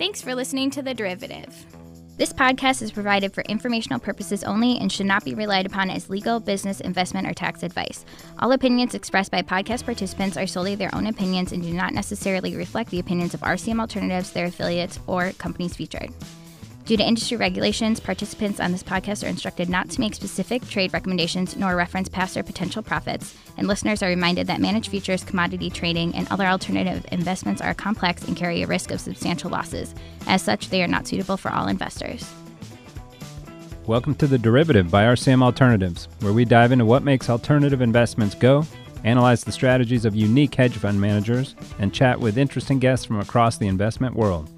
Thanks for listening to The Derivative. This podcast is provided for informational purposes only and should not be relied upon as legal, business, investment, or tax advice. All opinions expressed by podcast participants are solely their own opinions and do not necessarily reflect the opinions of RCM Alternatives, their affiliates, or companies featured. Due to industry regulations, participants on this podcast are instructed not to make specific trade recommendations nor reference past or potential profits, and listeners are reminded that managed futures, commodity trading, and other alternative investments are complex and carry a risk of substantial losses. As such, they are not suitable for all investors. Welcome to The Derivative by RCM Alternatives, where we dive into what makes alternative investments go, analyze the strategies of unique hedge fund managers, and chat with interesting guests from across the investment world.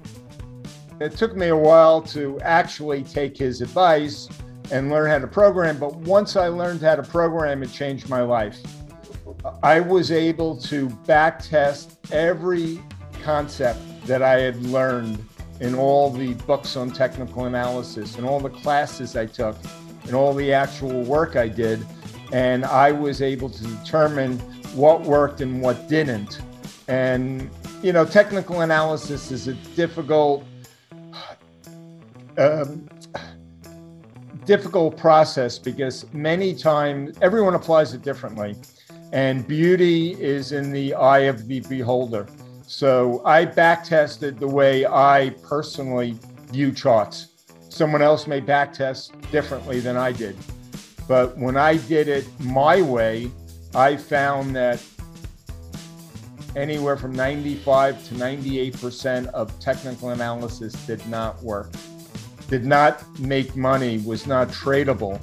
It took me a while to actually take his advice and learn how to program, but once I learned how to program, it changed my life. I was able to backtest every concept that I had learned in all the books on technical analysis and all the classes I took and all the actual work I did. And I was able to determine what worked and what didn't. And, you know, technical analysis is a difficult um, difficult process because many times everyone applies it differently, and beauty is in the eye of the beholder. So I back tested the way I personally view charts. Someone else may back test differently than I did. But when I did it my way, I found that anywhere from 95 to 98% of technical analysis did not work did not make money, was not tradable.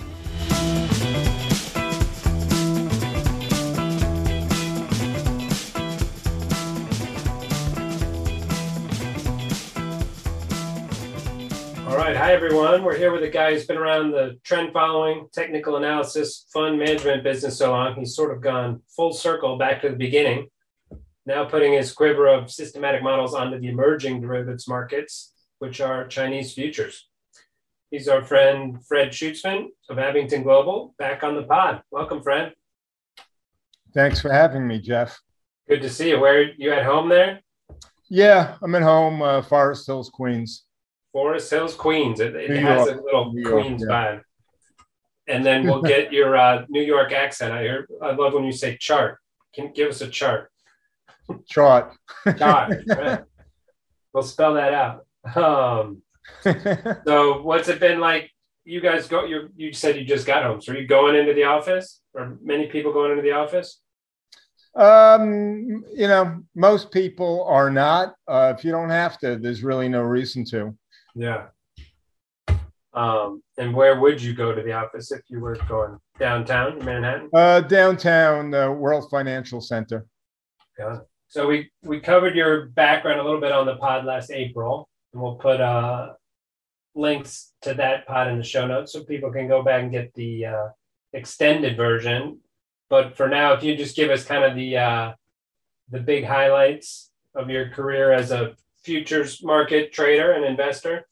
All right. Hi, everyone. We're here with a guy who's been around the trend following, technical analysis, fund management business so long. He's sort of gone full circle back to the beginning, now putting his quiver of systematic models onto the emerging derivatives markets, which are Chinese futures. He's our friend Fred Schutzman of Abingdon Global, back on the pod. Welcome, Fred. Thanks for having me, Jeff. Good to see you. Where you at home there? Yeah, I'm at home, uh, Forest Hills, Queens. Forest Hills, Queens. It, it has York. a little New Queens York, yeah. vibe. And then we'll get your uh, New York accent. I hear. I love when you say chart. Can give us a chart? Chart. chart. Right. We'll spell that out. Um, so what's it been like? You guys go. You you said you just got home. So are you going into the office? Or many people going into the office? Um, you know, most people are not. Uh, if you don't have to, there's really no reason to. Yeah. Um, and where would you go to the office if you were going downtown Manhattan? Uh, downtown, uh, World Financial Center. Yeah. So we we covered your background a little bit on the pod last April, and we'll put uh, links to that pod in the show notes so people can go back and get the uh, extended version. But for now, if you just give us kind of the uh, the big highlights of your career as a futures market trader and investor.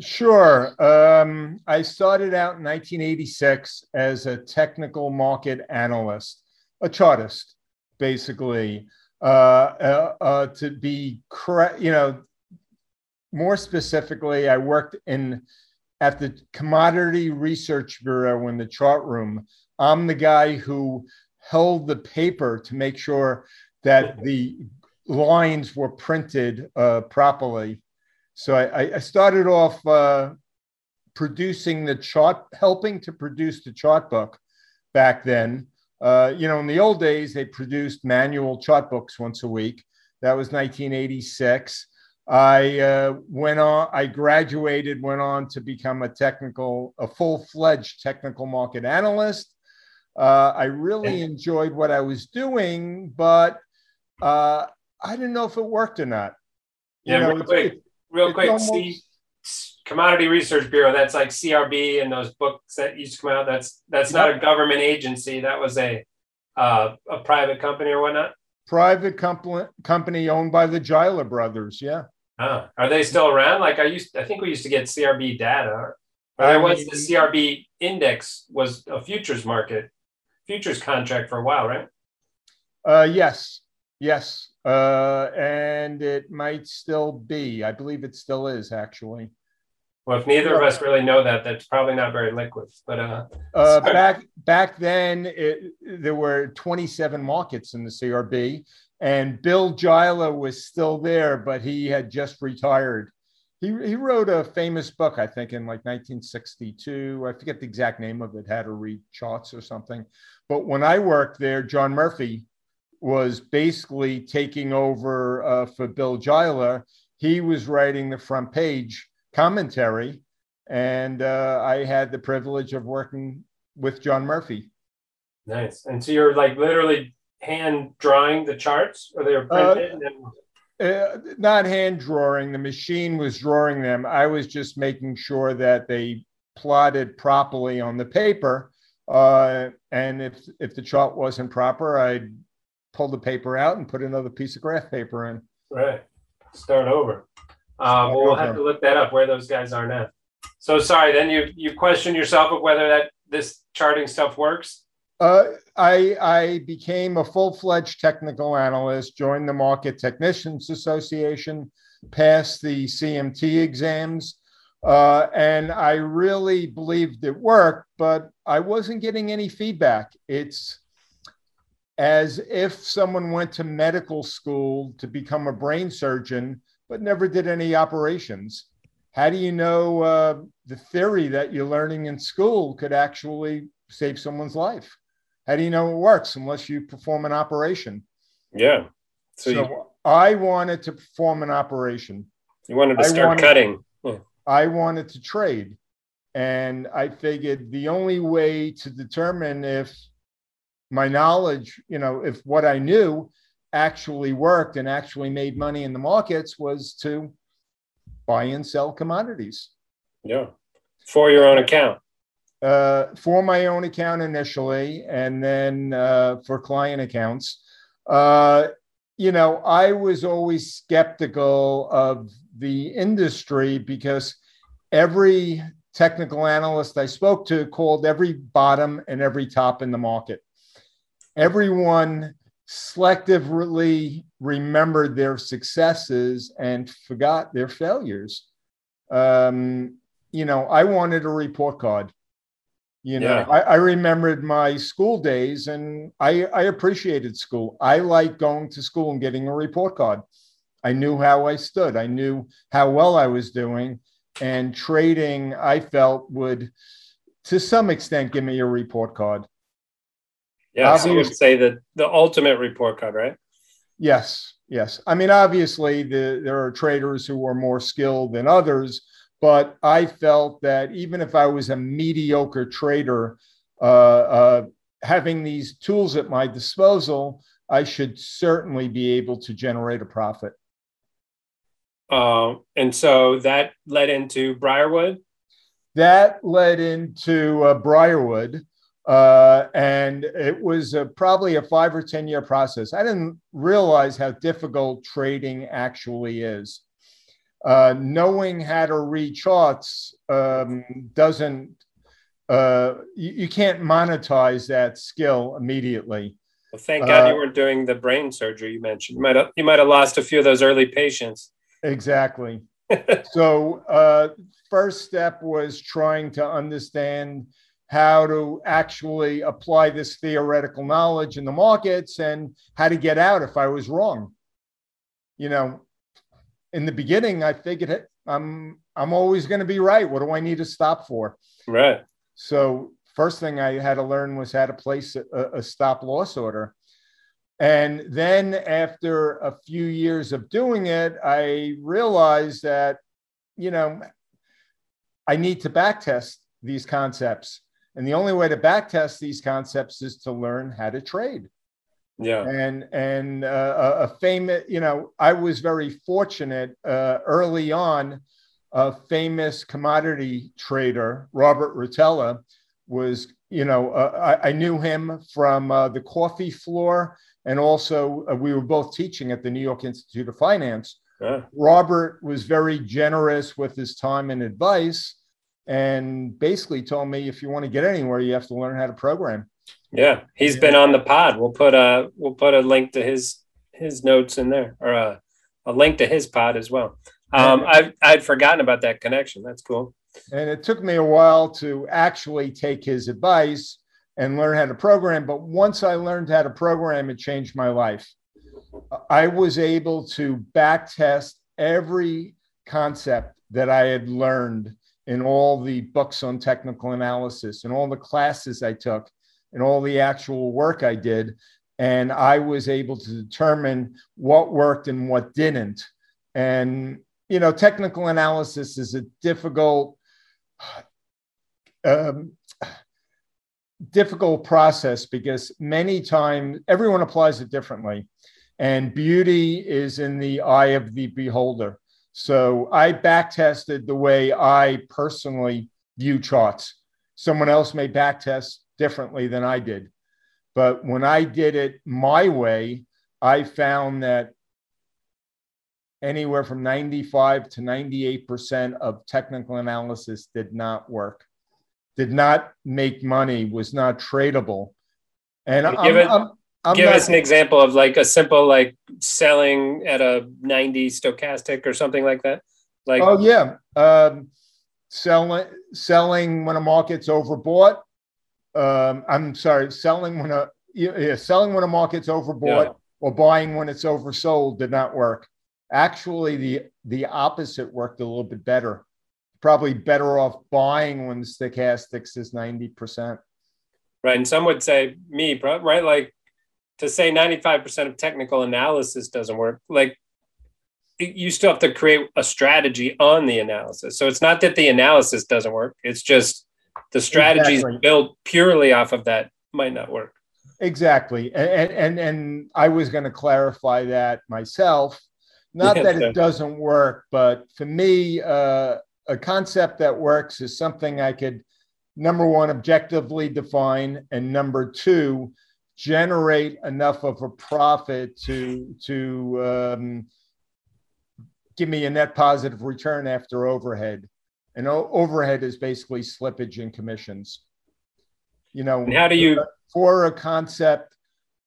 Sure. Um, I started out in 1986 as a technical market analyst, a chartist, basically. Uh, uh, uh, to be correct, you know, more specifically, I worked in at the Commodity Research Bureau in the chart room. I'm the guy who held the paper to make sure that the lines were printed uh, properly. So I, I started off uh, producing the chart, helping to produce the chart book back then. Uh, you know, in the old days, they produced manual chart books once a week. That was 1986. I uh, went on, I graduated, went on to become a technical, a full fledged technical market analyst. Uh, I really enjoyed what I was doing, but uh, I didn't know if it worked or not. Yeah, you know, real quick, it, real quick. Almost... C- Commodity Research Bureau. That's like CRB and those books that used to come out. That's that's not a government agency. That was a uh, a private company or whatnot. Private company company owned by the Jiler brothers. Yeah. Oh, are they still around? Like I used, I think we used to get CRB data. Or there was the CRB index was a futures market, futures contract for a while, right? Uh, yes, yes. uh, and it might still be. I believe it still is actually. Well, if neither of us really know that, that's probably not very liquid. But uh, uh, back back then, it, there were 27 markets in the CRB, and Bill Jiler was still there, but he had just retired. He, he wrote a famous book, I think, in like 1962. I forget the exact name of it, How to Read Charts or something. But when I worked there, John Murphy was basically taking over uh, for Bill Jiler. He was writing the front page commentary, and uh, I had the privilege of working with John Murphy. Nice. And so you're like literally hand drawing the charts, or they were uh, printed? Uh, and- uh, not hand drawing. The machine was drawing them. I was just making sure that they plotted properly on the paper. Uh, and if if the chart wasn't proper, I'd pull the paper out and put another piece of graph paper in. Right. Start over. Uh, well, we'll have to look that up where those guys are now. So sorry. Then you you question yourself of whether that this charting stuff works. Uh, I, I became a full fledged technical analyst, joined the Market Technicians Association, passed the CMT exams, uh, and I really believed it worked, but I wasn't getting any feedback. It's as if someone went to medical school to become a brain surgeon, but never did any operations. How do you know uh, the theory that you're learning in school could actually save someone's life? How do you know it works unless you perform an operation? Yeah. So, so you, I wanted to perform an operation. You wanted to start wanted, cutting. Yeah. I wanted to trade. And I figured the only way to determine if my knowledge, you know, if what I knew actually worked and actually made money in the markets was to buy and sell commodities. Yeah. For your own account uh, for my own account initially, and then uh, for client accounts. Uh, you know, I was always skeptical of the industry because every technical analyst I spoke to called every bottom and every top in the market. Everyone selectively remembered their successes and forgot their failures. Um, you know, I wanted a report card. You know, yeah. I, I, remembered my school days and I, I appreciated school. I like going to school and getting a report card. I knew how I stood, I knew how well I was doing. And trading, I felt, would to some extent give me a report card. Yeah, so you would say that the ultimate report card, right? Yes, yes. I mean, obviously, the, there are traders who are more skilled than others, but I felt that even if I was a mediocre trader, uh, uh, having these tools at my disposal, I should certainly be able to generate a profit. Uh, and so that led into Briarwood? That led into uh, Briarwood. Uh, and it was probably a five or 10 year process. I didn't realize how difficult trading actually is uh, knowing how to read charts um, doesn't uh, you, you, can't monetize that skill immediately. Well, thank God uh, you weren't doing the brain surgery you mentioned. You might have, you might have lost a few of those early patients. Exactly. so uh, first step was trying to understand how to actually apply this theoretical knowledge in the markets and how to get out if I was wrong. You know, in the beginning, I figured I'm I'm always going to be right. What do I need to stop for? Right. So first thing I had to learn was how to place a, a stop loss order. And then after a few years of doing it, I realized that, you know, I need to backtest these concepts. And the only way to backtest these concepts is to learn how to trade. Yeah. And and uh, a famous, you know, I was very fortunate uh, early on. A famous commodity trader, Robert Rotella, was, you know, uh, I, I, knew him from uh, the coffee floor, and also uh, we were both teaching at the New York Institute of Finance. Yeah. Robert was very generous with his time and advice, and basically told me if you want to get anywhere, you have to learn how to program. Yeah, he's yeah. been on the pod. We'll put a we'll put a link to his his notes in there or a, a link to his pod as well. Um, I've I'd forgotten about that connection. That's cool. And it took me a while to actually take his advice and learn how to program. But once I learned how to program, it changed my life. I was able to back test every concept that I had learned in all the books on technical analysis and all the classes I took and all the actual work I did. And I was able to determine what worked and what didn't. And, you know, technical analysis is a difficult, um, difficult process because many times everyone applies it differently. And beauty is in the eye of the beholder. So I back tested the way I personally view charts. Someone else may back test differently than I did. But when I did it my way, I found that anywhere from 95 to 98% of technical analysis did not work, did not make money, was not tradable. And I'm, it, I'm, I'm give not, us an example of like a simple like selling at a 90 stochastic or something like that. Like oh yeah, um, selling selling when a market's overbought. Um, I'm sorry, selling when a yeah, selling when a market's overbought Yeah. or buying when it's oversold did not work. Actually, the the opposite worked a little bit better. Probably better off buying when the stochastics is ninety percent. right. And some would say me, right? Like to say 95% of technical analysis doesn't work. Like you still have to create a strategy on the analysis. So it's not that the analysis doesn't work. It's just the strategies Exactly. built purely off of that might not work. Exactly, and and and I was going to clarify that myself. Not Yeah, that it doesn't work, but for me, uh, a concept that works is something I could number one objectively define, and number two generate enough of a profit to to um, give me a net positive return after overhead. And o- overhead is basically slippage and commissions. You know, And how do you for a concept,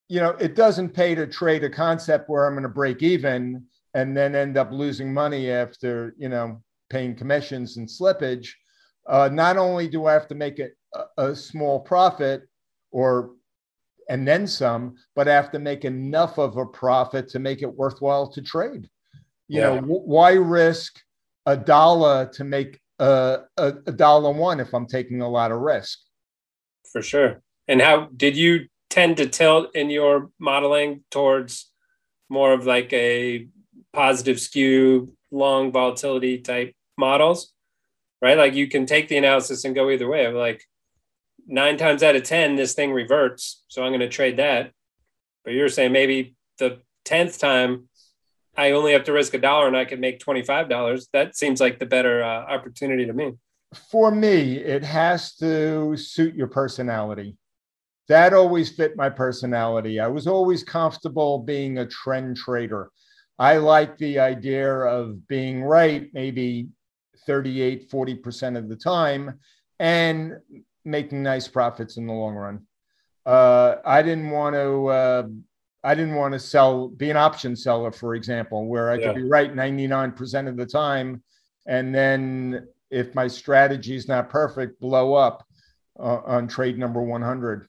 you know, it doesn't pay to trade a concept where I'm going to break even and then end up losing money after, you know, paying commissions and slippage. Uh, not only do I have to make it a, a small profit or and then some, but I have to make enough of a profit to make it worthwhile to trade. You know, Yeah. wh- why risk a dollar to make a, a, a dollar one if I'm taking a lot of risk? for sure. And how did you tend to tilt in your modeling towards more of like a positive skew, long volatility type models? Right? Like you can take the analysis and go either way. I'm Like nine times out of 10, this thing reverts. So I'm going to trade that. But you're saying maybe the 10th time, I only have to risk a dollar and I could make $25. That seems like the better uh, opportunity to me. for me, it has to suit your personality. That always fit my personality. I was always comfortable being a trend trader. I like the idea of being right maybe 38, 40% of the time and making nice profits in the long run. Uh, I didn't want to. Uh, I didn't want to sell, be an option seller, for example, where I Yeah. could be right 99% of the time. And then if my strategy is not perfect, blow up uh, on trade number 100.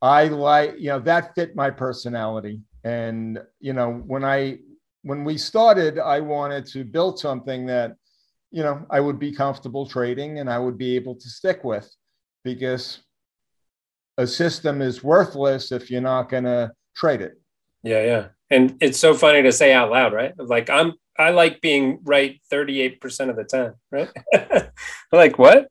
I like, you know, that fit my personality. And, you know, when I, when we started, I wanted to build something that, you know, I would be comfortable trading and I would be able to stick with because a system is worthless if you're not going to trade it. Yeah, yeah. And it's so funny to say out loud, right? Like I'm I like being right 38% of the time, right? like what?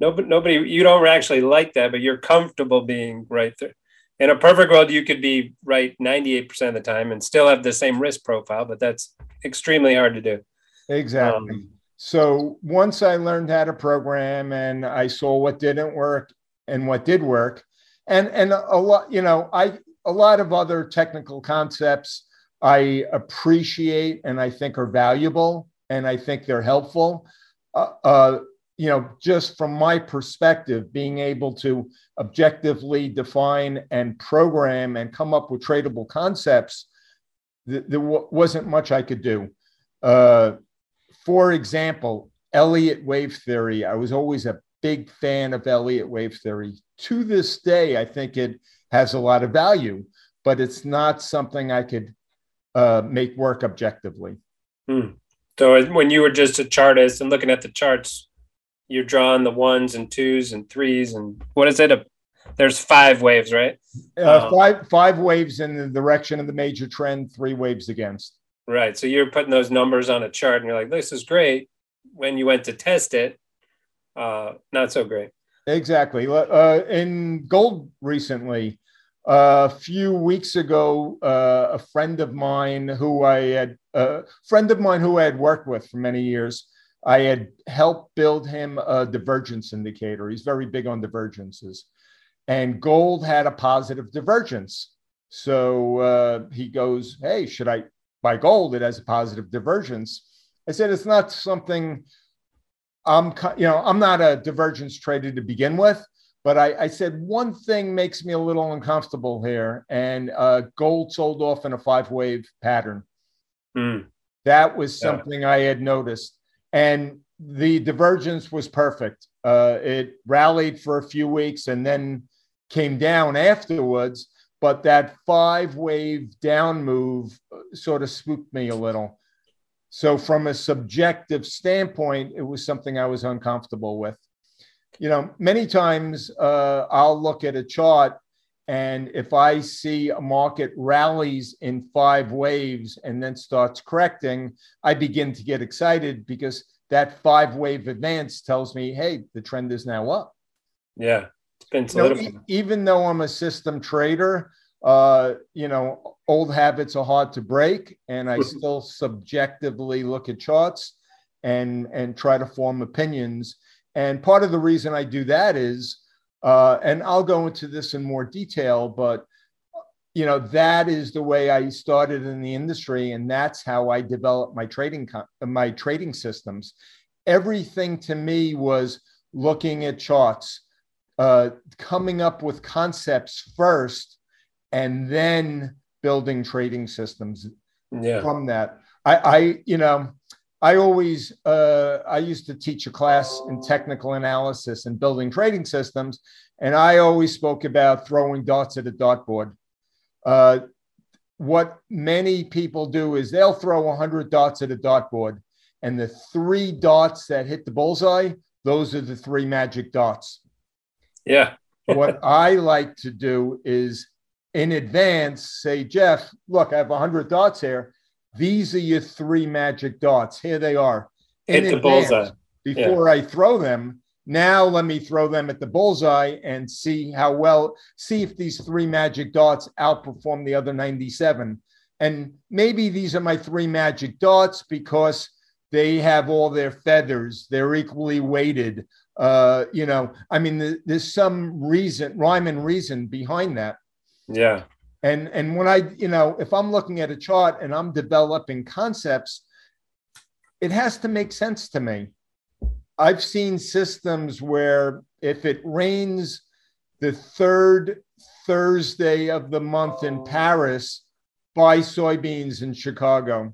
Nobody nobody you don't actually like that, but you're comfortable being right there. In a perfect world, you could be right 98% of the time and still have the same risk profile, but that's extremely hard to do. Exactly. Um, so once I learned how to program and I saw what didn't work and what did work, and and a lot, you know, I a lot of other technical concepts I appreciate and I think are valuable and I think they're helpful. Uh, uh, you know, just from my perspective, being able to objectively define and program and come up with tradable concepts th- there w- wasn't much I could do. Uh, for example, Elliott wave theory. I was always a big fan of Elliott wave theory. To this day, I think it has a lot of value, but it's not something I could uh, make work objectively. Hmm. So when you were just a chartist and looking at the charts, you're drawing the ones and twos and threes and what is it? A, there's five waves, right? Uh, um, five five waves in the direction of the major trend, three waves against. Right. So you're putting those numbers on a chart and you're like, this is great. When you went to test it, uh, not so great. Exactly. Uh, in gold recently, a few weeks ago, uh, a friend of mine who I had a friend of mine who I had worked with for many years, I had helped build him a divergence indicator. He's very big on divergences, and gold had a positive divergence. So uh, he goes, "Hey, should I buy gold? It has a positive divergence." I said, "It's not something." I'm, you know, I'm not a divergence trader to begin with, but I, I, said one thing makes me a little uncomfortable here, and uh, gold sold off in a five wave pattern. Mm. That was something yeah. I had noticed, and the divergence was perfect. Uh, it rallied for a few weeks and then came down afterwards, but that five wave down move sort of spooked me a little. So, from a subjective standpoint, it was something I was uncomfortable with you know, many times uh, I'll look at a chart and if I see a market rallies in five waves and then starts correcting, I begin to get excited because that five wave advance tells me, hey, the trend is now up. Yeah. It's been solidified. You know, even though I'm a system trader, uh, you know, old habits are hard to break, and I still subjectively look at charts and and try to form opinions. And part of the reason I do that is, uh, and I'll go into this in more detail, but you know that is the way I started in the industry, and that's how I developed my trading my trading systems. Everything to me was looking at charts, uh, coming up with concepts first, and then building trading systems yeah. from that. I, I, you know, I always, uh, I used to teach a class in technical analysis and building trading systems, and I always spoke about throwing darts at a dartboard. Uh, what many people do is they'll throw 100 darts at a dartboard, and the three darts that hit the bullseye, those are the three magic dots. Yeah. what I like to do is in advance say, Jeff, look, I have 100 dots here these are your three magic dots. Here they are. In Hit the bullseye. Before yeah. I throw them, now let me throw them at the bullseye and see how well, see if these three magic dots outperform the other 97. And maybe these are my three magic dots because they have all their feathers, they're equally weighted. Uh, you know, I mean, there's some reason, rhyme and reason behind that. Yeah. And and when I, you know, if I'm looking at a chart and I'm developing concepts, it has to make sense to me. I've seen systems where if it rains the third Thursday of the month in oh. Paris, buy soybeans in Chicago.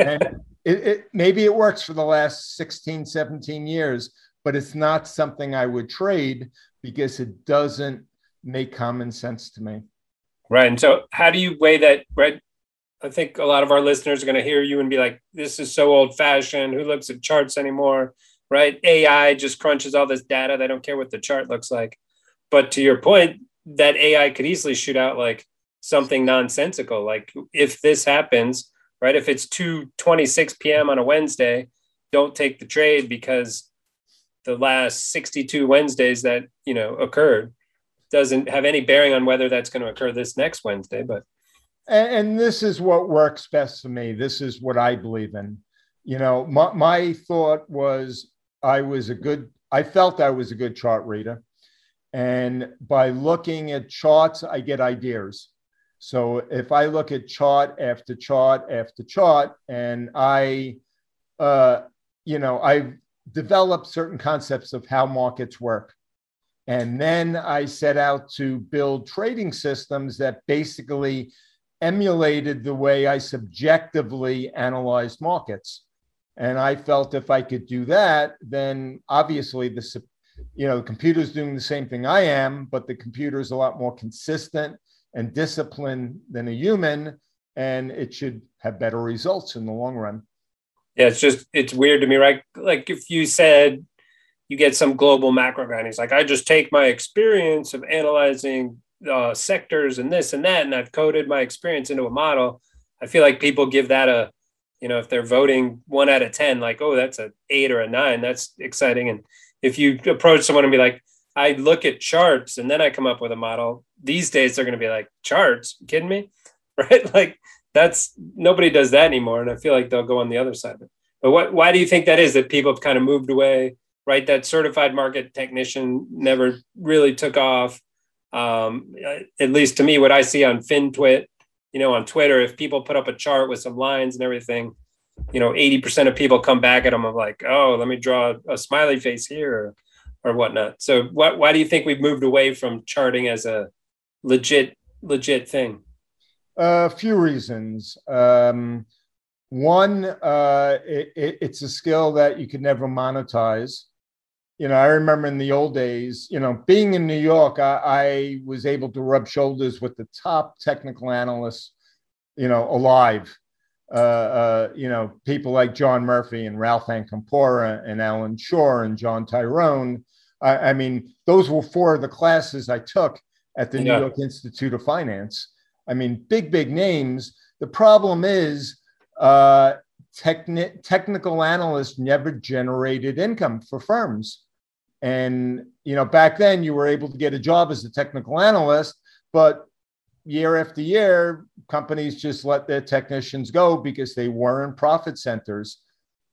and it, it, maybe it works for the last 16, 17 years, but it's not something I would trade because it doesn't make common sense to me. Right. And so, how do you weigh that? Right. I think a lot of our listeners are going to hear you and be like, this is so old fashioned. Who looks at charts anymore? Right. AI just crunches all this data. They don't care what the chart looks like. But to your point, that AI could easily shoot out like something nonsensical. Like if this happens, right? If it's 2 26 p.m. on a Wednesday, don't take the trade because the last 62 Wednesdays that, you know, occurred doesn't have any bearing on whether that's going to occur this next Wednesday. But and, this is what works best for me. This is what I believe in. You know, my, my thought was I was a good. I felt I was a good chart reader, and by looking at charts, I get ideas. So if I look at chart after chart after chart, and I, uh, you know, I've developed certain concepts of how markets work. And then I set out to build trading systems that basically emulated the way I subjectively analyzed markets. And I felt if I could do that, then obviously the you know the computer's doing the same thing I am, but the computer is a lot more consistent and disciplined than a human, and it should have better results in the long run. Yeah, it's just it's weird to me, right? Like if you said you get some global macro guy, and he's like, I just take my experience of analyzing uh, sectors and this and that, and I've coded my experience into a model. I feel like people give that a, you know, if they're voting one out of ten, like, oh, that's a eight or a nine, that's exciting. And if you approach someone and be like, I look at charts and then I come up with a model. These days they're going to be like, charts? Kidding me? Right? Like that's nobody does that anymore. And I feel like they'll go on the other side of it. But what why do you think that is that people have kind of moved away? Right? That certified market technician never really took off. Um, at least to me, what I see on FinTwit, you know, on Twitter, if people put up a chart with some lines and everything, you know, 80% of people come back at them of like, oh, let me draw a smiley face here or whatnot. So what, why do you think we've moved away from charting as a legit, legit thing? A few reasons. Um, one, uh, it, it, it's a skill that you can never monetize. You know, I remember in the old days, you know, being in New York, I, I was able to rub shoulders with the top technical analysts, you know, alive. Uh, uh, you know, people like John Murphy and Ralph Acampora and Alan Shaw and John Tyrone I, I, mean, those were four of the classes I took at the yeah. New York Institute of Finance. I mean, big, big names. The problem is uh, techni- technical analysts never generated income for firms. And, you know, back then you were able to get a job as a technical analyst, but year after year, companies just let their technicians go because they weren't profit centers.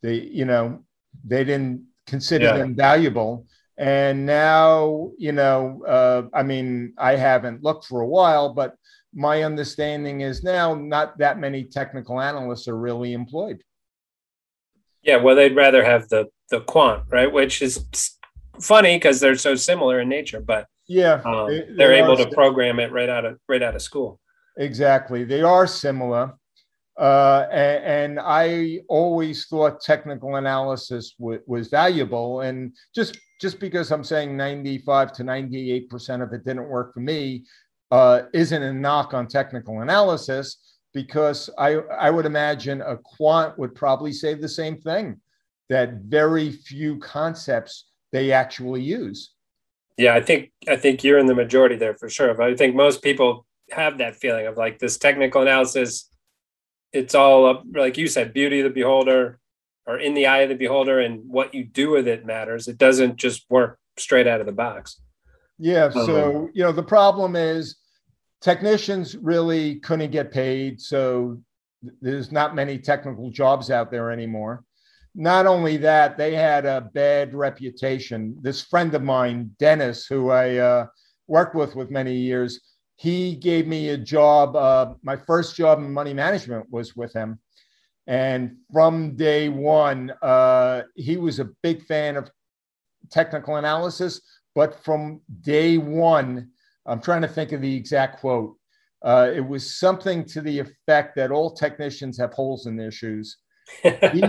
They, you know, they didn't consider yeah. them valuable. And now, you know, uh, I mean, I haven't looked for a while, but my understanding is now not that many technical analysts are really employed. Yeah, well, they'd rather have the the quant, right? Which is funny because they're so similar in nature, but yeah, um, they, they're able to program it right out of right out of school. Exactly, they are similar, uh, and, and, I always thought technical analysis w- was valuable. And just just because I'm saying 95 to 98 percent of it didn't work for me, uh, isn't a knock on technical analysis. Because I I would imagine a quant would probably say the same thing, that very few concepts they actually use. Yeah, I think I think you're in the majority there for sure. But I think most people have that feeling of like this technical analysis it's all up, like you said, beauty of the beholder or in the eye of the beholder and what you do with it matters. It doesn't just work straight out of the box. Yeah. So, um, you know, the problem is technicians really couldn't get paid. So there's not many technical jobs out there anymore. Not only that, they had a bad reputation. This friend of mine, Dennis, who I uh, worked with with many years, he gave me a job. Uh, my first job in money management was with him. And from day one, uh, he was a big fan of technical analysis. But from day one, I'm trying to think of the exact quote. Uh, it was something to the effect that all technicians have holes in their shoes. he,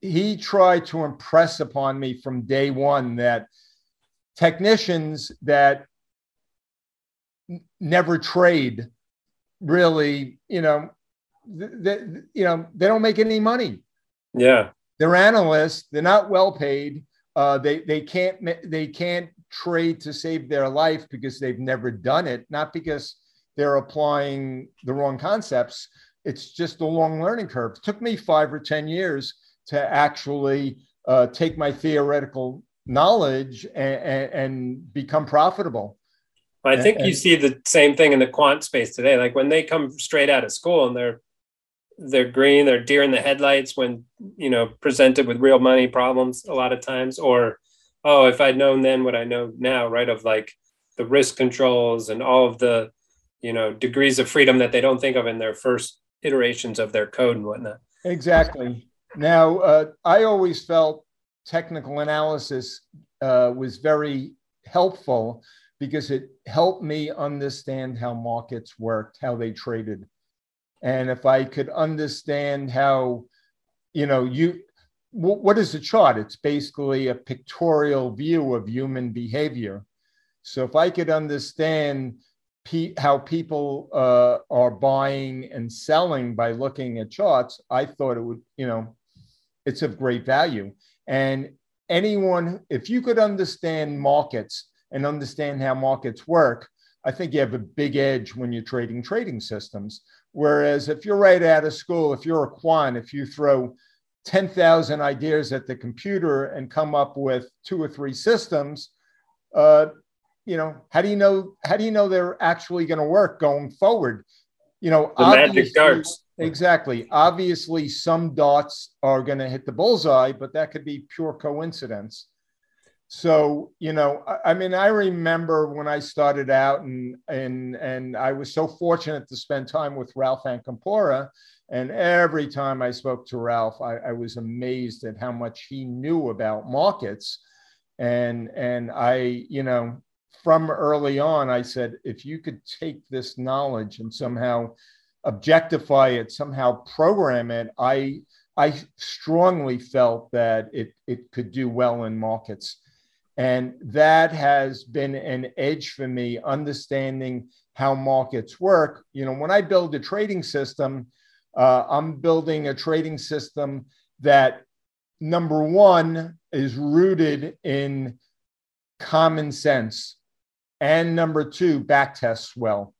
he tried to impress upon me from day one that technicians that never trade really you know they, you know they don't make any money. Yeah. They're analysts. They're not well paid. Uh, they they can't they can't trade to save their life because they've never done it not because they're applying the wrong concepts. It's just a long learning curve. It took me five or ten years to actually uh, take my theoretical knowledge and, and, and become profitable I think and, you see the same thing in the quant space today. Like when they come straight out of school and they're they're green, they're deer in the headlights when you know presented with real money problems a lot of times. Or oh, if I'd known then what I know now, right? Of like the risk controls and all of the you know degrees of freedom that they don't think of in their first iterations of their code and whatnot. Exactly. Now, uh, I always felt technical analysis uh, was very helpful because it helped me understand how markets worked, how they traded. And if I could understand how, you know, you, what is a chart? It's basically a pictorial view of human behavior. So if I could understand pe- how people uh, are buying and selling by looking at charts, I thought it would, you know, it's of great value. And anyone, if you could understand markets and understand how markets work, I think you have a big edge when you're trading trading systems. Whereas if you're right out of school, if you're a quant, if you throw 10,000 ideas at the computer and come up with two or three systems, uh, you know, how do you know how do you know they're actually going to work going forward? You know, the magic darts. Exactly. Obviously, some dots are going to hit the bullseye, but that could be pure coincidence. So, you know, I, I, mean, I remember when I started out and and and I was so fortunate to spend time with Ralph Acampora. And every time I spoke to Ralph, I, I was amazed at how much he knew about markets. And and I, you know, from early on, I said, if you could take this knowledge and somehow objectify it, somehow program it, I I strongly felt that it it could do well in markets. And that has been an edge for me, understanding how markets work. You know, when I build a trading system, uh, I'm building a trading system that number one is rooted in common sense and number two back tests well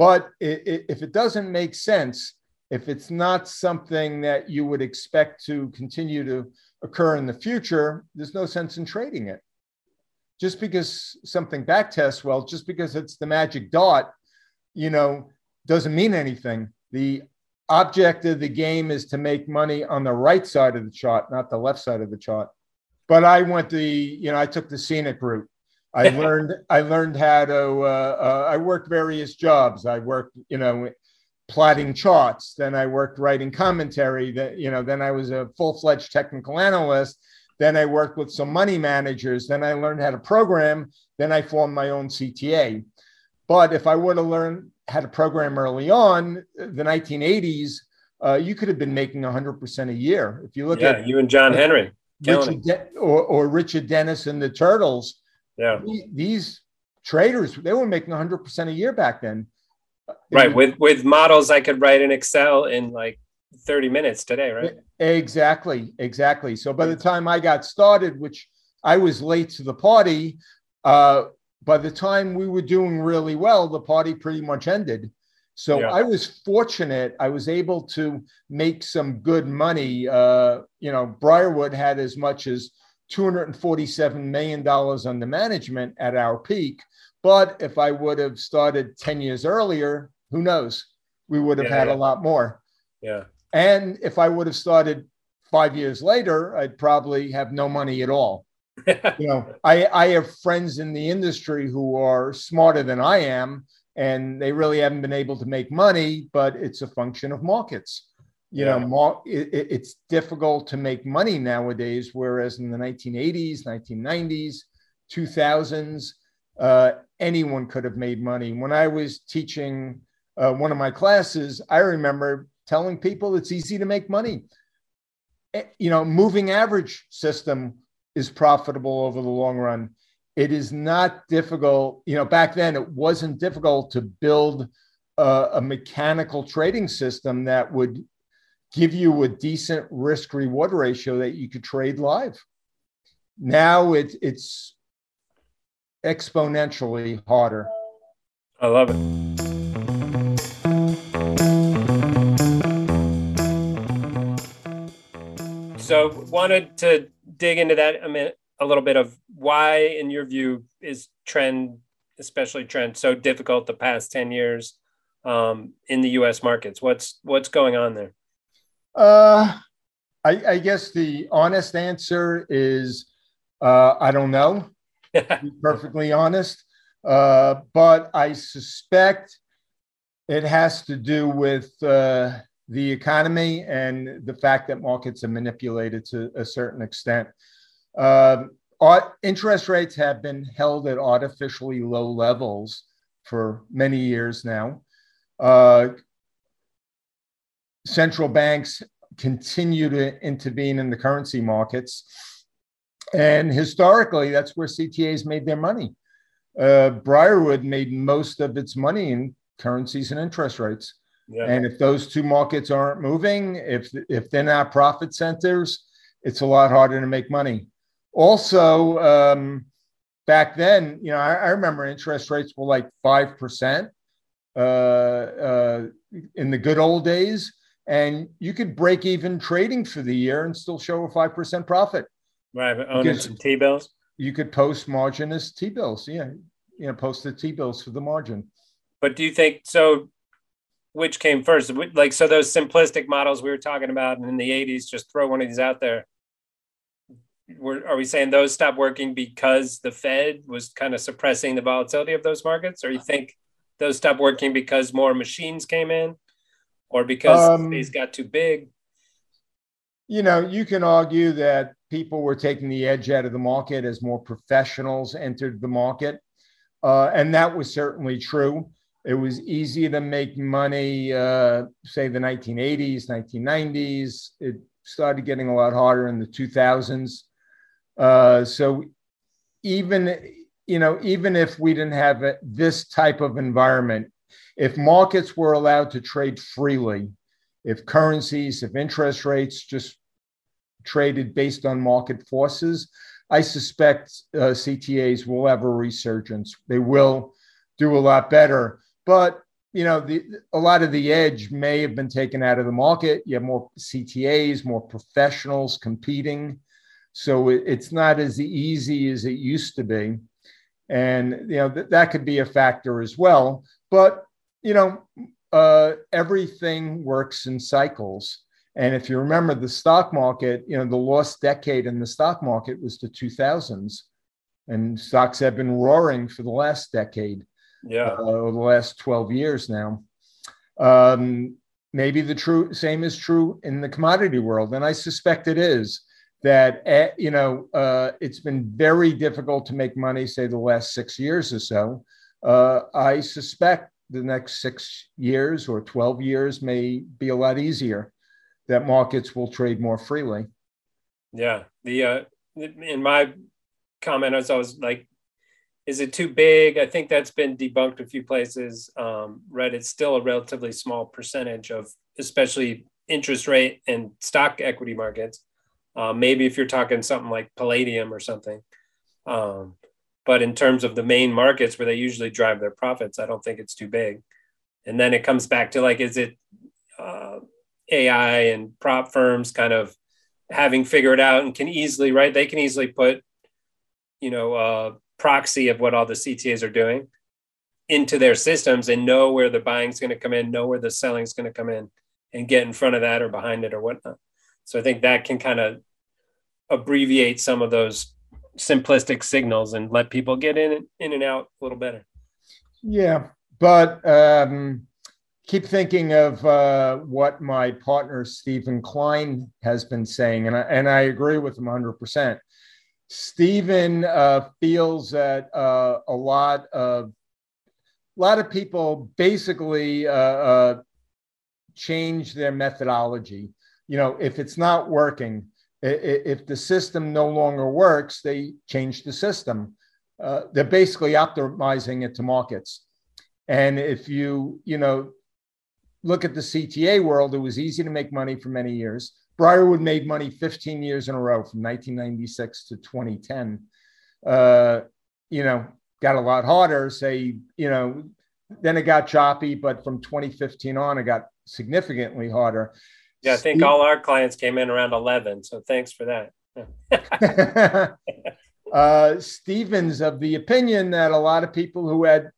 but if it doesn't make sense if it's not something that you would expect to continue to occur in the future there's no sense in trading it. Just because something backtests well just because it's the magic dot you know doesn't mean anything. The object of the game is to make money on the right side of the chart not the left side of the chart. But i went the you know i took the scenic route I learned I learned how to. Uh, uh, I worked various jobs. I worked, you know, plotting charts. Then I worked writing commentary. That you know, then I was a full fledged technical analyst. Then I worked with some money managers. Then I learned how to program. Then I formed my own CTA. But if I were to learn how to program early on, the 1980s, uh, you could have been making 100% a year. If you look yeah, at you and John Henry, Richard De- or, or Richard Dennis and the Turtles, yeah. These traders, they were making 100% a year back then. Right. with with models I could write in Excel in like 30 minutes today, right? Exactly. Exactly. So by the time I got started, which I was late to the party, uh, by the time we were doing really well, the party pretty much ended. So yeah. I was fortunate. I was able to make some good money. Uh, you know, Briarwood had as much as $247 million under management at our peak. But if I would have started 10 years earlier, who knows? We would have yeah, had yeah. a lot more. Yeah. And if I would have started five years later, I'd probably have no money at all. you know, I, I have friends in the industry who are smarter than I am, and they really haven't been able to make money, but it's a function of markets you yeah. know it, it's difficult to make money nowadays whereas in the 1980s 1990s 2000s uh, anyone could have made money. When i was teaching uh, one of my classes i remember telling people it's easy to make money. You know moving average system is profitable over the long run. It is not difficult you know back then it wasn't difficult to build a, a mechanical trading system that would give you a decent risk reward ratio that you could trade live. Now it, it's exponentially harder. I love it. So, wanted to dig into that a minute, a little bit of why, in your view, is trend, especially trend, so difficult the past ten years um, in the U.S. markets? What's what's going on there? Uh, I, I guess the honest answer is uh, I don't know. to be perfectly honest, uh, but I suspect it has to do with uh, the economy and the fact that markets are manipulated to a certain extent. Um, interest rates have been held at artificially low levels for many years now. Central banks continue to intervene in the currency markets. And historically, that's where CTAs made their money. Uh, Briarwood made most of its money in currencies and interest rates. Yeah. And if those two markets aren't moving, if if they're not profit centers, it's a lot harder to make money. Also, um, back then, you know, I, I, remember interest rates were like five percent uh, uh, in the good old days, and you could break even trading for the year and still show a five percent profit. Right, but owning some T bills. You could post margin as T bills. Yeah, you know, post the T bills for the margin. But do you think so? Which came first? Like, so those simplistic models we were talking about in the 80s, just throw one of these out there. We're, are we saying those stopped working because the Fed was kind of suppressing the volatility of those markets? Or you think those stopped working because more machines came in or because um, these got too big? You know, you can argue that people were taking the edge out of the market as more professionals entered the market. Uh, and that was certainly true. It was easy to make money, uh, say the 1980s, 1990s. It started getting a lot harder in the 2000s. Uh, so even you know, even if we didn't have a, this type of environment, if markets were allowed to trade freely, if currencies, if interest rates just traded based on market forces, I suspect uh, CTAs will have a resurgence. They will do a lot better. But you know, the, a lot of the edge may have been taken out of the market. You have more CTAs, more professionals competing, so it, it's not as easy as it used to be, and you know th- that could be a factor as well. But you know, uh, everything works in cycles. And if you remember the stock market, you know, the lost decade in the stock market was the 2000s, and stocks have been roaring for the last decade yeah, uh, the last 12 years now. Um, maybe the true same is true in the commodity world, and I suspect it is. That uh, you know, uh, it's been very difficult to make money, say the last six years or so. Uh, I suspect the next six years or 12 years may be a lot easier. That markets will trade more freely. Yeah, the uh, in my comment, I was like is it too big? I think that's been debunked a few places. Um, Reddit's still a relatively small percentage of, especially interest rate and stock equity markets. Uh, maybe if you're talking something like Palladium or something. Um, but in terms of the main markets where they usually drive their profits, I don't think it's too big. And then it comes back to like, is it uh, AI and prop firms kind of having figured out and can easily, right? They can easily put, you know, uh, proxy of what all the CTAs are doing into their systems and know where the buying is going to come in, know where the selling is going to come in, and get in front of that or behind it or whatnot. So I think that can kind of abbreviate some of those simplistic signals and let people get in in and out a little better. Yeah, but um, keep thinking of uh, what my partner Stephen Klein has been saying, and I, and I agree with him 100 percent Stephen uh, feels that uh, a lot of a lot of people basically uh, uh, change their methodology. You know, if it's not working, if the system no longer works, they change the system. Uh, they're basically optimizing it to markets. And if you, you know, look at the CTA world, it was easy to make money for many years. Briarwood made money 15 years in a row from 1996 to 2010. Uh, you know, got a lot harder. Say, you know, then it got choppy, but from 2015 on, it got significantly harder. Yeah, I think all our clients came in around 11. So thanks for that. uh, Stevens of the opinion that a lot of people who had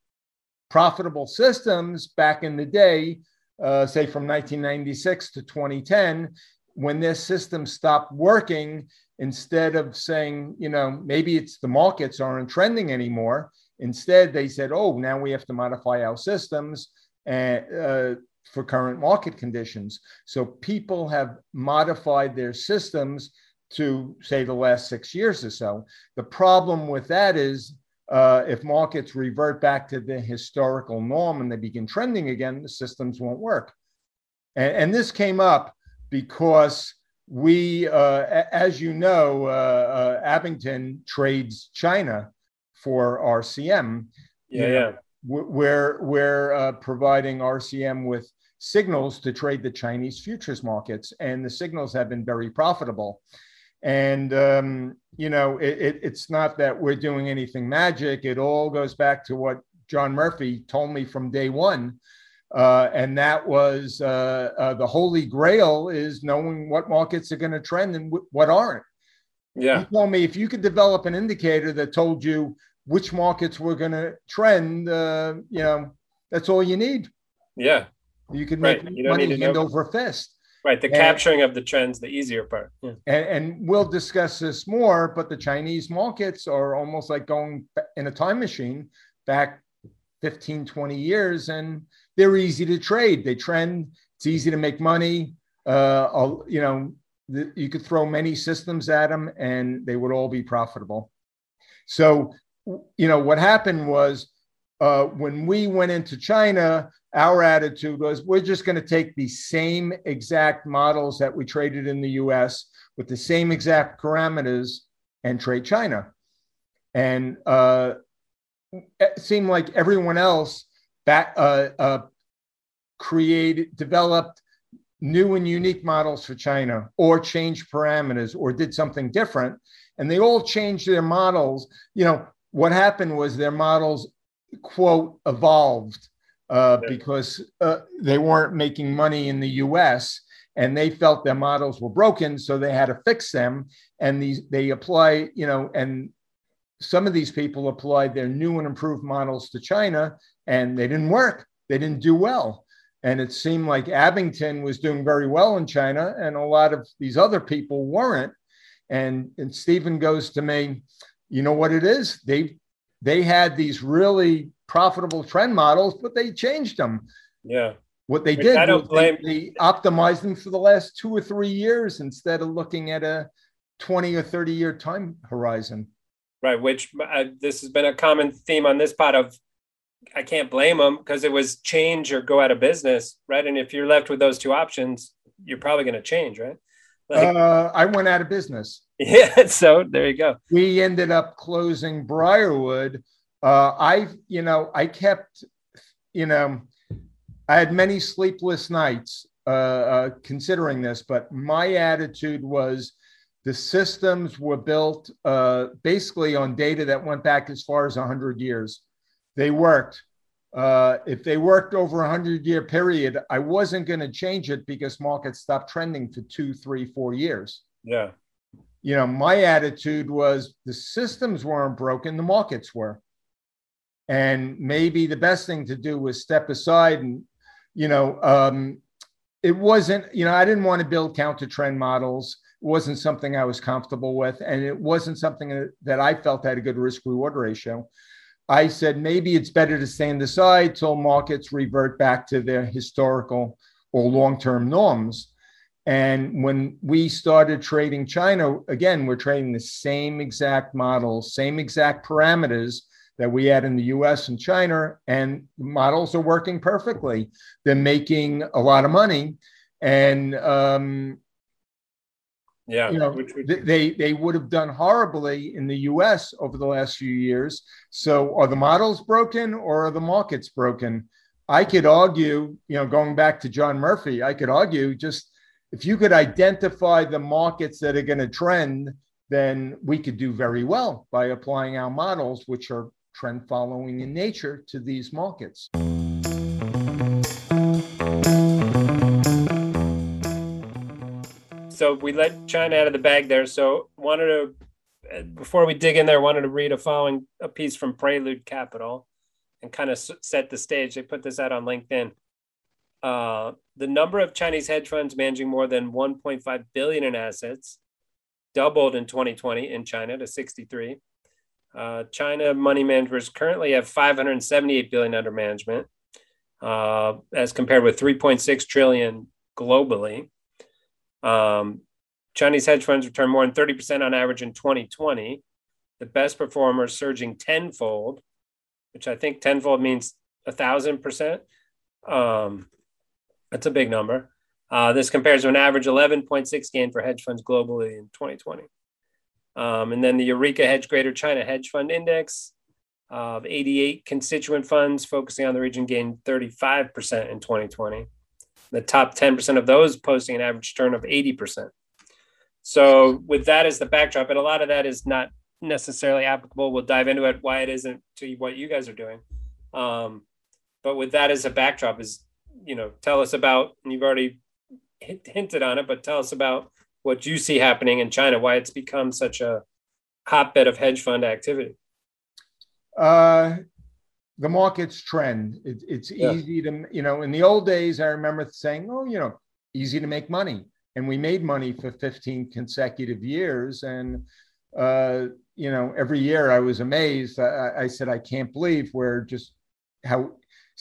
profitable systems back in the day, uh, say from 1996 to 2010, when their system stopped working, instead of saying, you know, maybe it's the markets aren't trending anymore, instead they said, oh, now we have to modify our systems and, uh, for current market conditions. So people have modified their systems to say the last six years or so. The problem with that is uh, if markets revert back to the historical norm and they begin trending again, the systems won't work. And, and this came up because we, uh, as you know, uh, uh, Abingdon trades China for RCM. Yeah, yeah. We're we're uh, providing RCM with signals to trade the Chinese futures markets, and the signals have been very profitable. And um, you know, it, it, it's not that we're doing anything magic. It all goes back to what John Murphy told me from day one, uh, and that was uh, uh, the holy grail is knowing what markets are going to trend and w- what aren't. Yeah. He told me if you could develop an indicator that told you which markets were going to trend, uh, you know, that's all you need. Yeah. You can make right. money hand know. over fist. Right. The and, capturing of the trends, the easier part. Yeah. And, and, we'll discuss this more, but the Chinese markets are almost like going in a time machine back 15, 20 years, and they're easy to trade. They trend, it's easy to make money. Uh, you know, the, you could throw many systems at them and they would all be profitable. So, you know, what happened was uh, when we went into China, our attitude was we're just going to take the same exact models that we traded in the US with the same exact parameters and trade China. And uh, it seemed like everyone else that uh, uh, created, developed new and unique models for China or changed parameters or did something different. And they all changed their models. You know, what happened was their models, quote, evolved uh, yeah. because uh, they weren't making money in the US and they felt their models were broken. So they had to fix them. And these, they apply, you know, and some of these people applied their new and improved models to China and they didn't work. They didn't do well. And it seemed like Abingdon was doing very well in China and a lot of these other people weren't. And, and Stephen goes to me, you know what it is? They they had these really profitable trend models, but they changed them. Yeah. What they did, I don't blame. They, they optimized them for the last two or three years instead of looking at a 20 or 30 year time horizon. Right, which uh, this has been a common theme on this part of I can't blame them because it was change or go out of business, right? And if you're left with those two options, you're probably going to change, right? Like, uh, I went out of business. Yeah, so there you go. We ended up closing Briarwood. Uh, I, you know, I kept, you know, I had many sleepless nights uh, uh, considering this, but my attitude was the systems were built uh, basically on data that went back as far as 100 years. They worked. Uh, if they worked over a 100 year period, I wasn't going to change it because markets stopped trending for two, three, four years. Yeah. You know, my attitude was the systems weren't broken, the markets were. And maybe the best thing to do was step aside and, you know, um, it wasn't, you know, I didn't want to build counter trend models It wasn't something I was comfortable with, and it wasn't something that I felt had a good risk reward ratio. I said maybe it's better to stand aside till markets revert back to their historical or long term norms. And when we started trading China, again, we're trading the same exact models, same exact parameters that we had in the US and China, and the models are working perfectly. They're making a lot of money. And um, yeah, you know, they they would have done horribly in the U.S. over the last few years. So, are the models broken or are the markets broken? I could argue, you know, going back to John Murphy, I could argue just if you could identify the markets that are going to trend, then we could do very well by applying our models, which are trend following in nature, to these markets. so we let China out of the bag there. So wanted to, before we dig in there, wanted to read a following a piece from Prelude Capital, and kind of set the stage. They put this out on LinkedIn. Uh, the number of Chinese hedge funds managing more than 1.5 billion in assets doubled in 2020 in China to 63. Uh, China money managers currently have 578 billion under management, uh, as compared with 3.6 trillion globally. Um, Chinese hedge funds returned more than 30% on average in 2020. The best performers surging tenfold, which I think tenfold means a thousand percent. That's a big number. Uh, this compares to an average 11.6 gain for hedge funds globally in 2020. Um, and then the Eurekahedge Greater China Hedge Fund Index of 88 constituent funds focusing on the region gained 35% in 2020. The top 10% of those posting an average turn of 80%. So, with that as the backdrop, and a lot of that is not necessarily applicable, we'll dive into it why it isn't to what you guys are doing. Um, but with that as a backdrop, is you know, tell us about, and you've already hinted on it, but tell us about what you see happening in China, why it's become such a hotbed of hedge fund activity. Uh, the market's trend. It, it's yeah. easy to, you know, in the old days, I remember saying, oh, you know, easy to make money. And we made money for 15 consecutive years. And, uh, you know, every year I was amazed. I, I said, I can't believe we're just how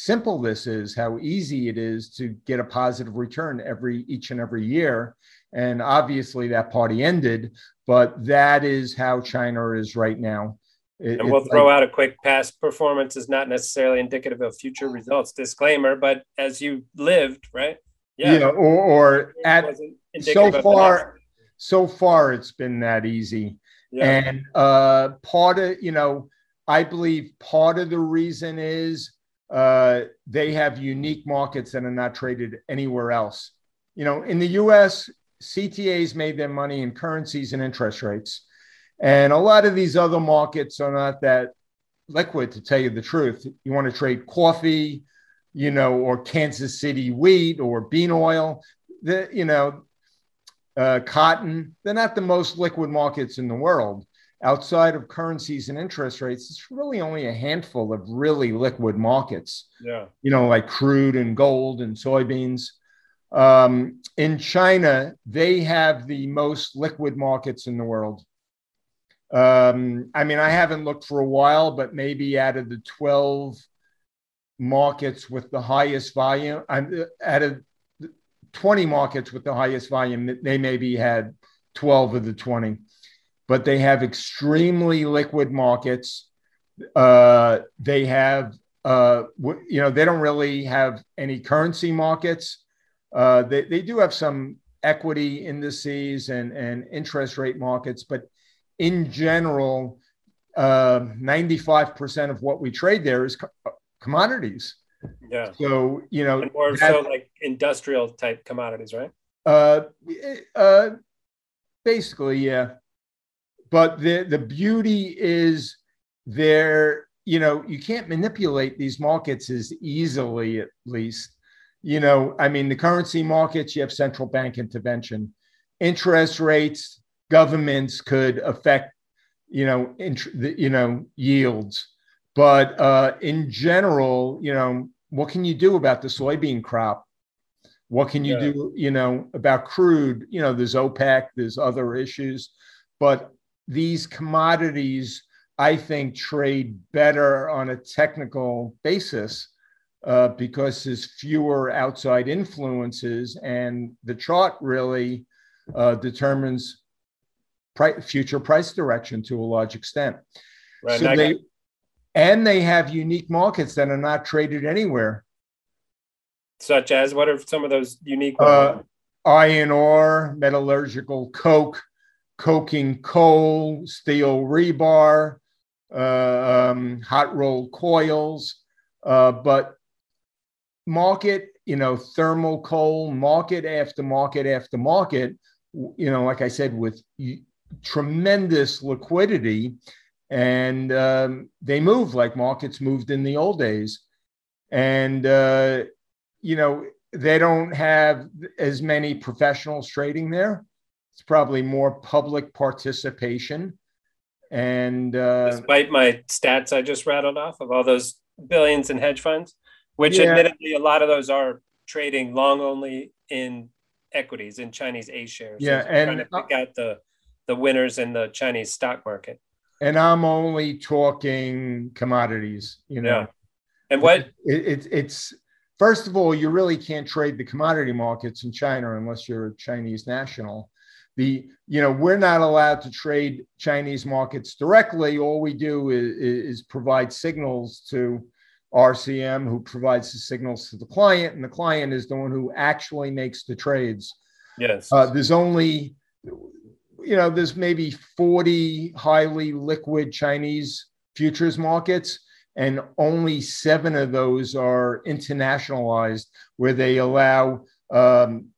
simple this is, how easy it is to get a positive return every each and every year. And obviously that party ended, but that is how China is right now. It, and we'll throw like, out a quick past performance is not necessarily indicative of future results. Disclaimer, but as you lived, right? Yeah. yeah or, or at so far, so far it's been that easy. Yeah. And uh, part of, you know, I believe part of the reason is uh, they have unique markets that are not traded anywhere else. You know, in the US, CTAs made their money in currencies and interest rates. And a lot of these other markets are not that liquid, to tell you the truth. You want to trade coffee, you know, or Kansas City wheat or bean oil, the, you know, uh, cotton. They're not the most liquid markets in the world. Outside of currencies and interest rates, it's really only a handful of really liquid markets. Yeah. You know, like crude and gold and soybeans. Um, in China, they have the most liquid markets in the world. Um, I mean, I haven't looked for a while, but maybe out of the 12 markets with the highest volume, I'm out of 20 markets with the highest volume, they maybe had 12 of the 20, but they have extremely liquid markets. Uh, they have, uh, you know, they don't really have any currency markets. Uh, they, they do have some equity indices and, and interest rate markets, but in general, uh, 95% of what we trade there is co- commodities. Yeah. So, you know, and more that, so like industrial type commodities, right? Uh, uh, basically, yeah. But the, the beauty is there, you know, you can't manipulate these markets as easily, at least you know, I mean, the currency markets, you have central bank intervention. Interest rates, governments could affect, you know, int- the, you know, yields. But uh, in general, you know, what can you do about the soybean crop? What can you yeah. do, you know, about crude? You know, there's OPEC, there's other issues, but these commodities, I think, trade better on a technical basis uh, because there's fewer outside influences, and the chart really uh, determines pri- future price direction to a large extent. Right, so they, got- and they have unique markets that are not traded anywhere. Such as what are some of those unique uh, iron ore, metallurgical coke, coking coal, steel rebar, uh, um, hot rolled coils. Uh, but market, you know, thermal coal, market after market after market, you know, like I said, with tremendous liquidity. And um, they move like markets moved in the old days. And, uh, you know, they don't have as many professionals trading there. It's probably more public participation. And uh, despite my stats I just rattled off of all those billions in hedge funds, which yeah. admittedly a lot of those are trading long only in equities in Chinese A shares. Yeah, so and trying to pick out the the winners in the Chinese stock market. And I'm only talking commodities, you know. Yeah. And what it, it, it's first of all, you really can't trade the commodity markets in China unless you're a Chinese national. The you know we're not allowed to trade Chinese markets directly. All we do is, is provide signals to RCM who provides the signals to the client, and the client is the one who actually makes the trades. Yes. Uh, there's only, you know, there's maybe 40 highly liquid Chinese futures markets, and only seven of those are internationalized, where they allow um,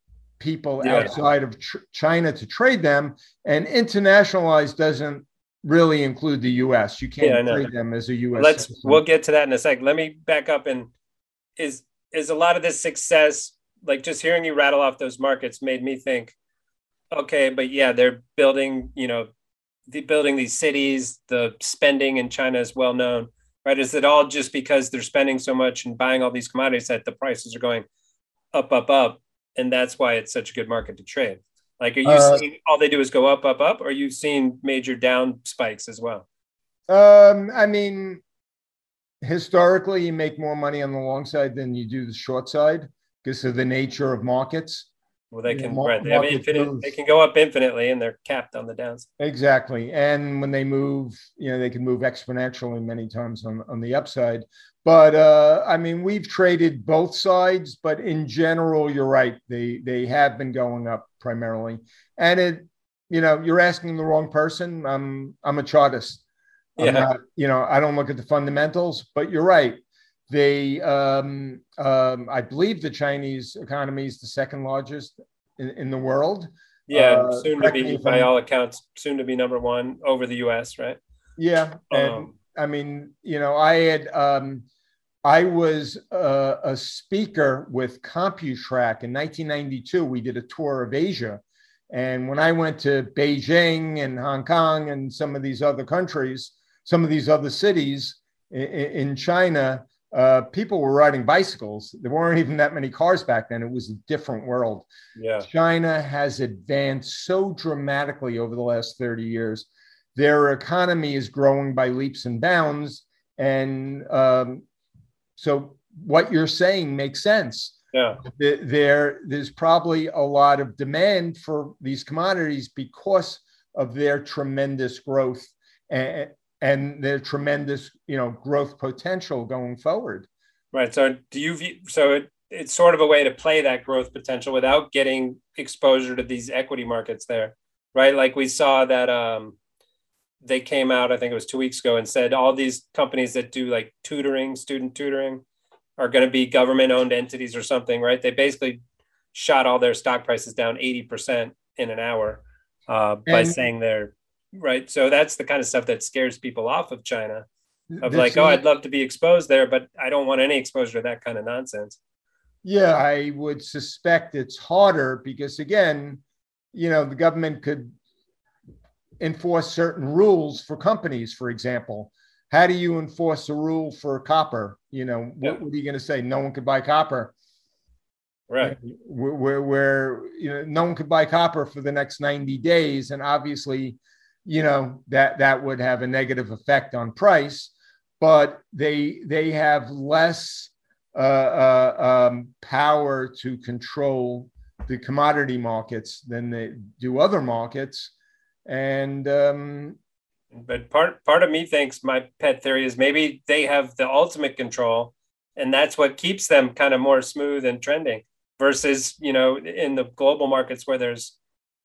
people Yeah. outside of tr- China to trade them. And internationalized doesn't really include the U.S. You can't know. trade them as a U.S. let's citizen. we'll get to that in a sec. Let me back up and is is a lot of this success like just hearing you rattle off those markets made me think, okay, but yeah, they're building, you know, the building these cities, the spending in China is well known, right? Is it all just because they're spending so much and buying all these commodities that the prices are going up, up, up, and that's why it's such a good market to trade? Like, are you Uh, seeing all they do is go up, up, up, or are you seeing major down spikes as well? Um, I mean, historically, you make more money on the long side than you do the short side because of the nature of markets. Well, they can right, they have infinite. moves. They can go up infinitely, and they're capped on the downside. Exactly. And when they move, you know, they can move exponentially many times on, on the upside. But uh, I mean, we've traded both sides, but in general, you're right. They they have been going up primarily. And it, you know, you're asking the wrong person. I'm I'm a chartist. I'm Yeah. not, you know, I don't look at the fundamentals, but you're right. They, um, um, I believe the Chinese economy is the second largest in, in the world. Yeah, Uh, soon to be, by all accounts, soon to be number one over the U.S. Right? Yeah. And Um, I mean, you know, I had, um, I was uh, a speaker with CompuTrac in 1992. We did a tour of Asia. And when I went to Beijing and Hong Kong and some of these other countries, some of these other cities in, in China, uh, people were riding bicycles. There weren't even that many cars back then. It was a different world. yeah, China has advanced so dramatically over the last 30 years. Their economy is growing by leaps and bounds. And um, so what you're saying makes sense. yeah, There, there's probably a lot of demand for these commodities because of their tremendous growth and, and their tremendous, you know, growth potential going forward. right. So, do you view? So it, it's sort of a way to play that growth potential without getting exposure to these equity markets there, right? Like we saw that um, they came out, I think it was two weeks ago, and said all these companies that do like tutoring, student tutoring, are going to be government-owned entities or something, right? They basically shot all their stock prices down eighty percent in an hour uh, by And- saying they're right. So that's the kind of stuff that scares people off of China. Of like, oh, I'd love to be exposed there, but I don't want any exposure to that kind of nonsense. Yeah, I would suspect it's harder because, again, you know, the government could enforce certain rules for companies, for example. How do you enforce a rule for copper? You know, what are you going to say? No one could buy copper. Right. Where, where, where, you know, no one could buy copper for the next 90 days. And obviously, you know, that, that would have a negative effect on price, but they, they have less uh, uh, um, power to control the commodity markets than they do other markets. And um, But part part of me thinks my pet theory is maybe they have the ultimate control, and that's what keeps them kind of more smooth and trending versus you know in the global markets where there's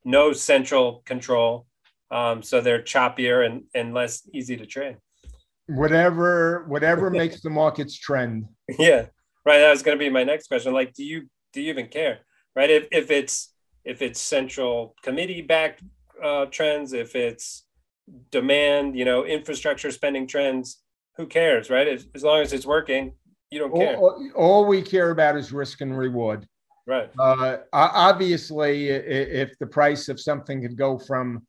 no central control, um, so they're choppier and and less easy to trade. whatever whatever makes the markets trend. yeah right that was going to be my next question like do you do you even care right if, if it's if it's central committee backed uh, trends if it's demand you know infrastructure spending trends who cares right as, as long as it's working you don't care All, all we care about is risk and reward. right Uh, obviously, if the price of something could go from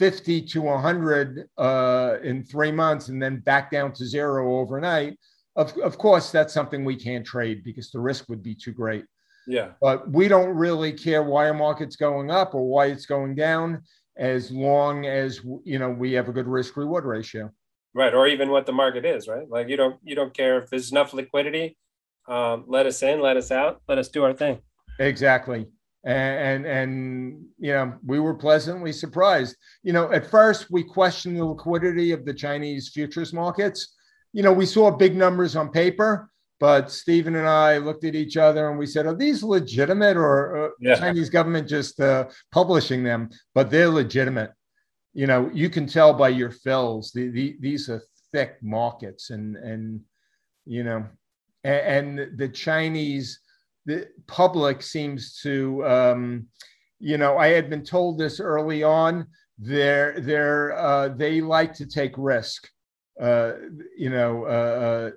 50 to 100 uh, in three months and then back down to zero overnight, of, of course, that's something we can't trade because the risk would be too great. yeah But we don't really care why a market's going up or why it's going down as long as you know we have a good risk reward ratio. right or even what the market is right like you don't you don't care if there's enough liquidity um, let us in let us out let us do our thing Exactly. And, and you know we were pleasantly surprised. You know, at first we questioned the liquidity of the Chinese futures markets, you know, we saw big numbers on paper, but Stephen and I looked at each other and we said, "Are these legitimate, or uh, yeah. Chinese government just uh, publishing them?" But they're legitimate. You know, you can tell by your fills. The, the, these are thick markets, and and you know, and, and the Chinese the public seems to, um, you know, I had been told this early on. They're they're uh, they like to take risk. Uh, you know, uh, uh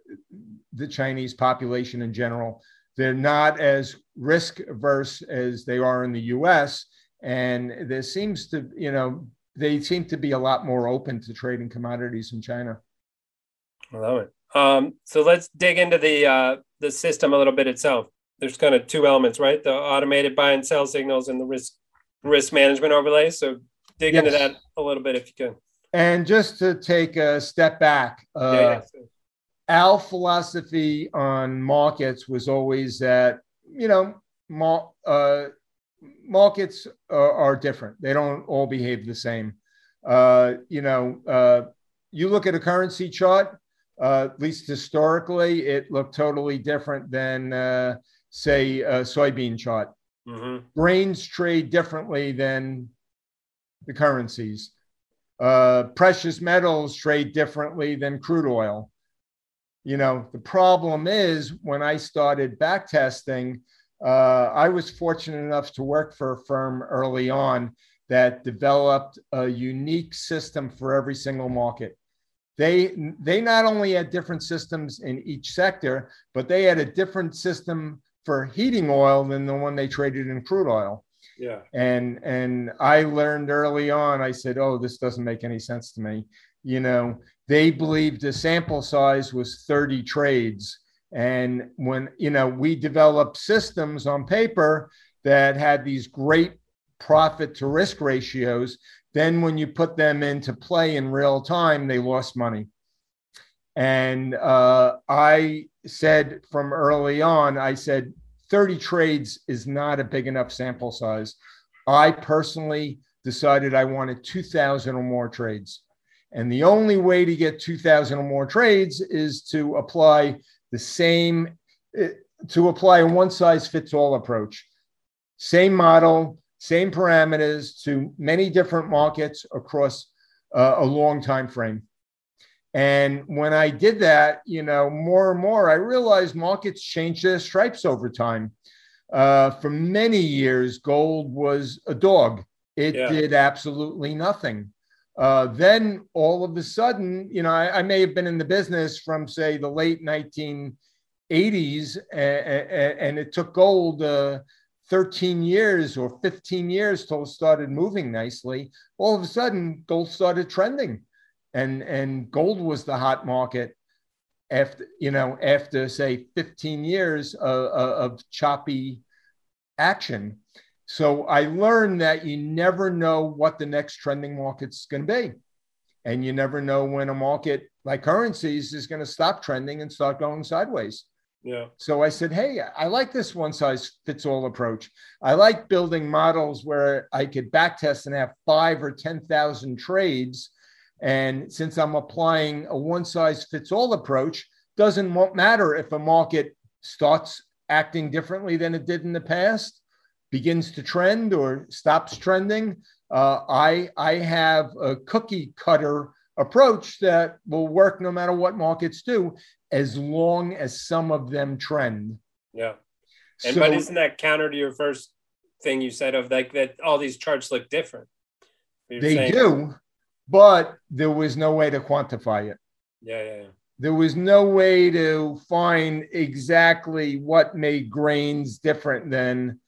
the Chinese population in general. They're not as risk averse as they are in the US. And there seems to, you know, they seem to be a lot more open to trading commodities in China. I love it. Um, so let's dig into the uh, the system a little bit itself. There's kind of two elements, right? The automated buy and sell signals and the risk risk management overlay. So dig yes. into that a little bit if you can. And just to take a step back, uh, yeah, yeah our philosophy on markets was always that you know mar- uh, markets are, are, different they don't all behave the same uh, you know uh, you look at a currency chart uh, at least historically it looked totally different than uh, say a soybean chart mm-hmm. grains trade differently than the currencies uh, precious metals trade differently than crude oil you know, the problem is when I started back testing, uh, I was fortunate enough to work for a firm early on that developed a unique system for every single market. They they not only had different systems in each sector, but they had a different system for heating oil than the one they traded in crude oil. Yeah. And and I learned early on, I said, oh, this doesn't make any sense to me. You know, they believed the sample size was 30 trades. And when, you know, we developed systems on paper that had these great profit to risk ratios, then when you put them into play in real time, they lost money. And uh, I said from early on, I said 30 trades is not a big enough sample size. I personally decided I wanted 2,000 or more trades. And the only way to get 2,000 or more trades is to apply the same, eh, to apply a one size fits all approach. Same model, same parameters to many different markets across uh, a long time frame. And when I did that, you know, more and more, I realized markets change their stripes over time. Uh, for many years, gold was a dog. It yeah. did absolutely nothing. Uh, then all of a sudden, you know, I, I, may have been in the business from say the late 1980s, and, and it took gold uh, 13 years or 15 years till it started moving nicely. All of a sudden, gold started trending, and and gold was the hot market after you know after say 15 years of, of choppy action so I learned that you never know what the next trending market's going to be. And you never know when a market like currencies is going to stop trending and start going sideways. Yeah. So I said, hey, I like this one size fits all approach. I like building models where I could backtest and have five or 10,000 trades. And since I'm applying a one size fits all approach, doesn't matter if a market starts acting differently than it did in the past begins to trend or stops trending. Uh, I, I have a cookie cutter approach that will work no matter what markets do, as long as some of them trend. Yeah. And so, but isn't that counter to your first thing you said of like that all these charts look different? You're they saying, do, but there was no way to quantify it. Yeah, yeah, yeah. There was no way to find exactly what made grains different than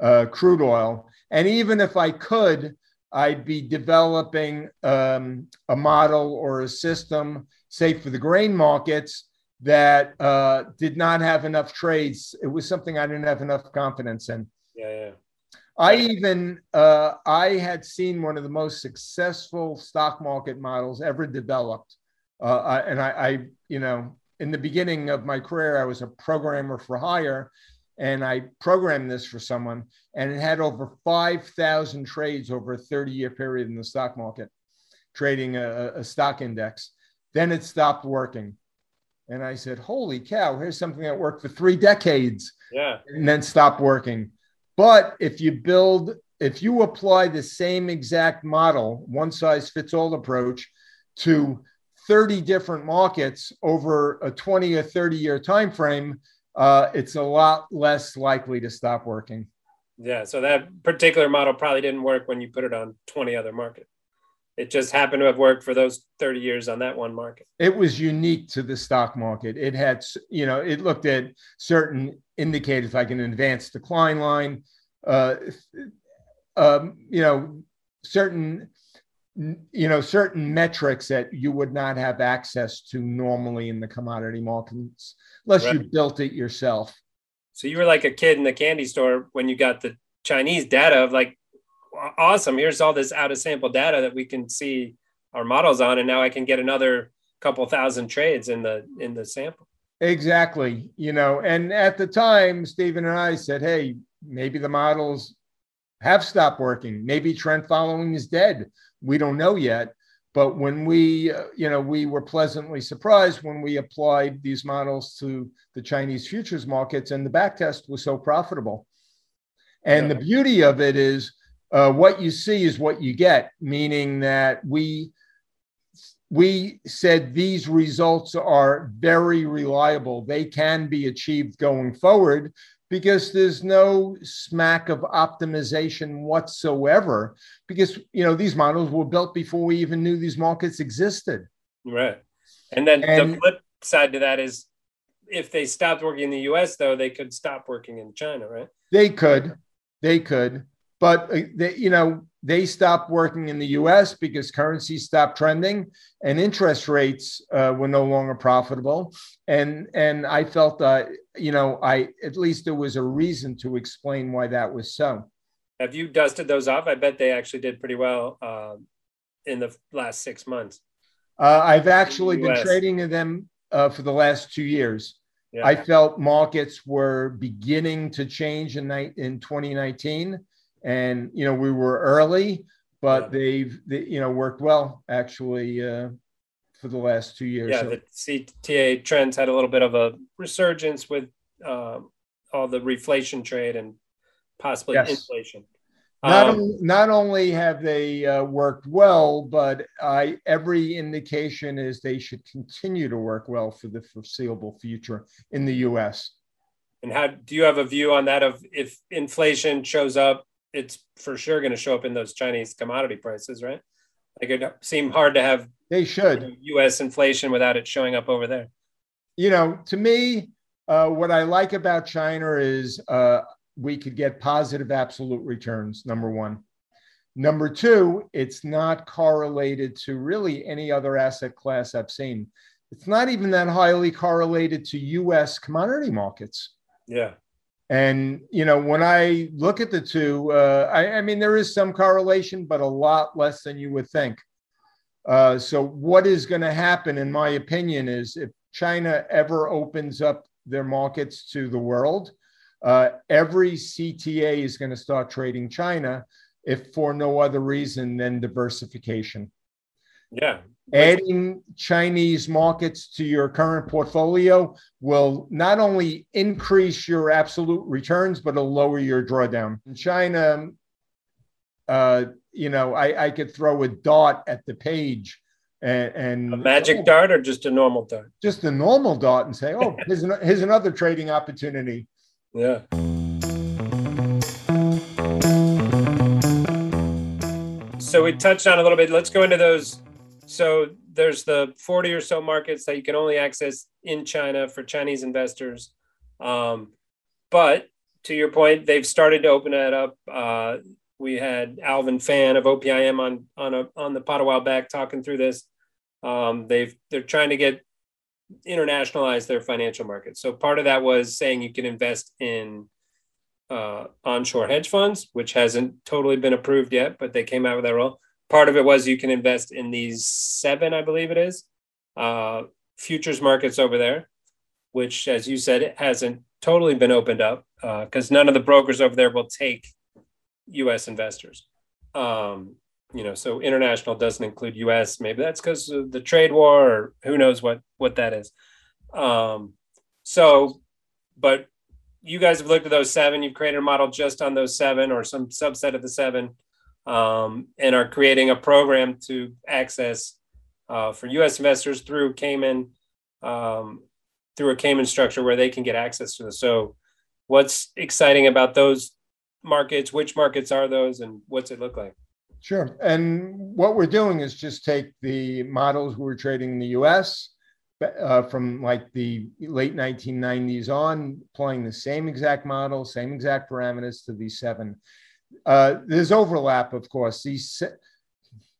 uh, crude oil. And even if I could, I'd be developing um, a model or a system, say for the grain markets, that uh, did not have enough trades. It was something I didn't have enough confidence in. Yeah, yeah. I even uh, I had seen one of the most successful stock market models ever developed, uh, and I, I, you know, in the beginning of my career, I was a programmer for hire, and I programmed this for someone, and it had over 5,000 trades over a 30 year period in the stock market, trading a, a, stock index. Then it stopped working. And I said, Holy cow, here's something that worked for three decades Yeah. and then stopped working. But if you build, if you apply the same exact model, one size fits all approach to 30 different markets over a 20 or 30 year time frame, uh, it's a lot less likely to stop working. Yeah. So that particular model probably didn't work when you put it on 20 other markets. It just happened to have worked for those 30 years on that one market. It was unique to the stock market. It had, you know, it looked at certain indicators like an advanced decline line, uh, um, you know, certain, you know, certain metrics that you would not have access to normally in the commodity markets unless Right. you built it yourself. So you were like a kid in the candy store when you got the Chinese data of like, "Aw- awesome, here's all this out of sample data that we can see our models on, and now I can get another couple thousand trades in the in the sample. Exactly. You know, and at the time, Stephen and I said, hey, maybe the models have stopped working. Maybe trend following is dead. We don't know yet. But when we, uh, you know, we were pleasantly surprised when we applied these models to the Chinese futures markets, and the backtest was so profitable. And Yeah. the beauty of it is uh, what you see is what you get, meaning that we we said these results are very reliable. They can be achieved going forward because there's no smack of optimization whatsoever. Because you know these models were built before we even knew these markets existed. Right. And then And- the flip side to that is if they stopped working in the US, though, they could stop working in China, right? They could, they could, but uh, they, you know they stopped working in the U.S. because currencies stopped trending and interest rates uh, were no longer profitable. And and I felt that you know I at least there was a reason to explain why that was so. Have you dusted those off? I bet they actually did pretty well um, in the last six months. Uh, I've actually been trading in them uh, for the last two years. Yeah. I felt markets were beginning to change in night in 2019, and you know we were early, but they've they, you know worked well actually uh, for the last two years. yeah, So- the CTA trends had a little bit of a resurgence with um, all the reflation trade and possibly Yes. inflation. not, Um, on- not only have they uh, worked well, but I every indication is they should continue to work well for the foreseeable future in the U.S. and how do you have a view on that? Of if inflation shows up, it's for sure going to show up in those Chinese commodity prices, right? Like it seem hard to have They should. U.S. inflation without it showing up over there. you know, to me, uh, what I like about China is uh, we could get positive absolute returns, number one. Number two, it's not correlated to really any other asset class I've seen. It's not even that highly correlated to US commodity markets. Yeah, And, you know, when I look at the two, uh, I, I mean, there is some correlation, but a lot less than you would think. Uh, so, what is going to happen, in my opinion, is if China ever opens up their markets to the world, uh, every CTA is going to start trading China, if for no other reason than diversification. yeah, Adding Chinese markets to your current portfolio will not only increase your absolute returns, but it'll lower your drawdown. In China, uh, you know, I, I could throw a dot at the page and, and a magic dart or just a normal dart. just a normal dot and say, oh, here's, an, here's another trading opportunity. Yeah. So we touched on a little bit. Let's go into those. So there's the 40 or so markets that you can only access in China for Chinese investors. Um, but to your point, they've started to open that up. Uh, we had Alvin Fan of OPIM on on a, on the pot a while back talking through this. Um, they've they're trying to get internationalize their financial markets. So part of that was saying you can invest in uh, onshore hedge funds, which hasn't totally been approved yet, but they came out with that rule. Part of it was you can invest in these seven, I believe it is, uh, futures markets over there, which, as you said, it hasn't totally been opened up because none of the brokers over there will take U.S. investors. Um, you know, so international doesn't include U.S. Maybe that's because of the trade war, or who knows what what that is. Um, so, but you guys have looked at those seven. You've created a model just on those seven or some subset of the seven, um, and are creating a program to access uh, for U.S. investors through Cayman, um, through a Cayman structure where they can get access to this. So, what's exciting about those markets? Which markets are those, and what's it look like? Sure. And what we're doing is just take the models we were trading in the US uh, from like the late 1990s on, applying the same exact model, same exact parameters to these seven. Uh, there's overlap, of course. These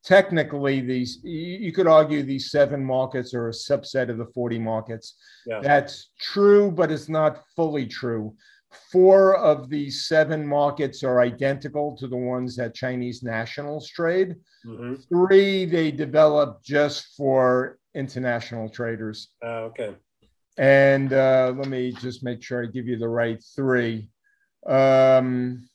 technically these you could argue these seven markets are a subset of the 40 markets. Yeah. That's true, but it's not fully true. Four of these seven markets are identical to the ones that Chinese nationals trade. Mm-hmm. Three they developed just for international traders. Uh, okay. And uh, let me just make sure I give you the right three. Um,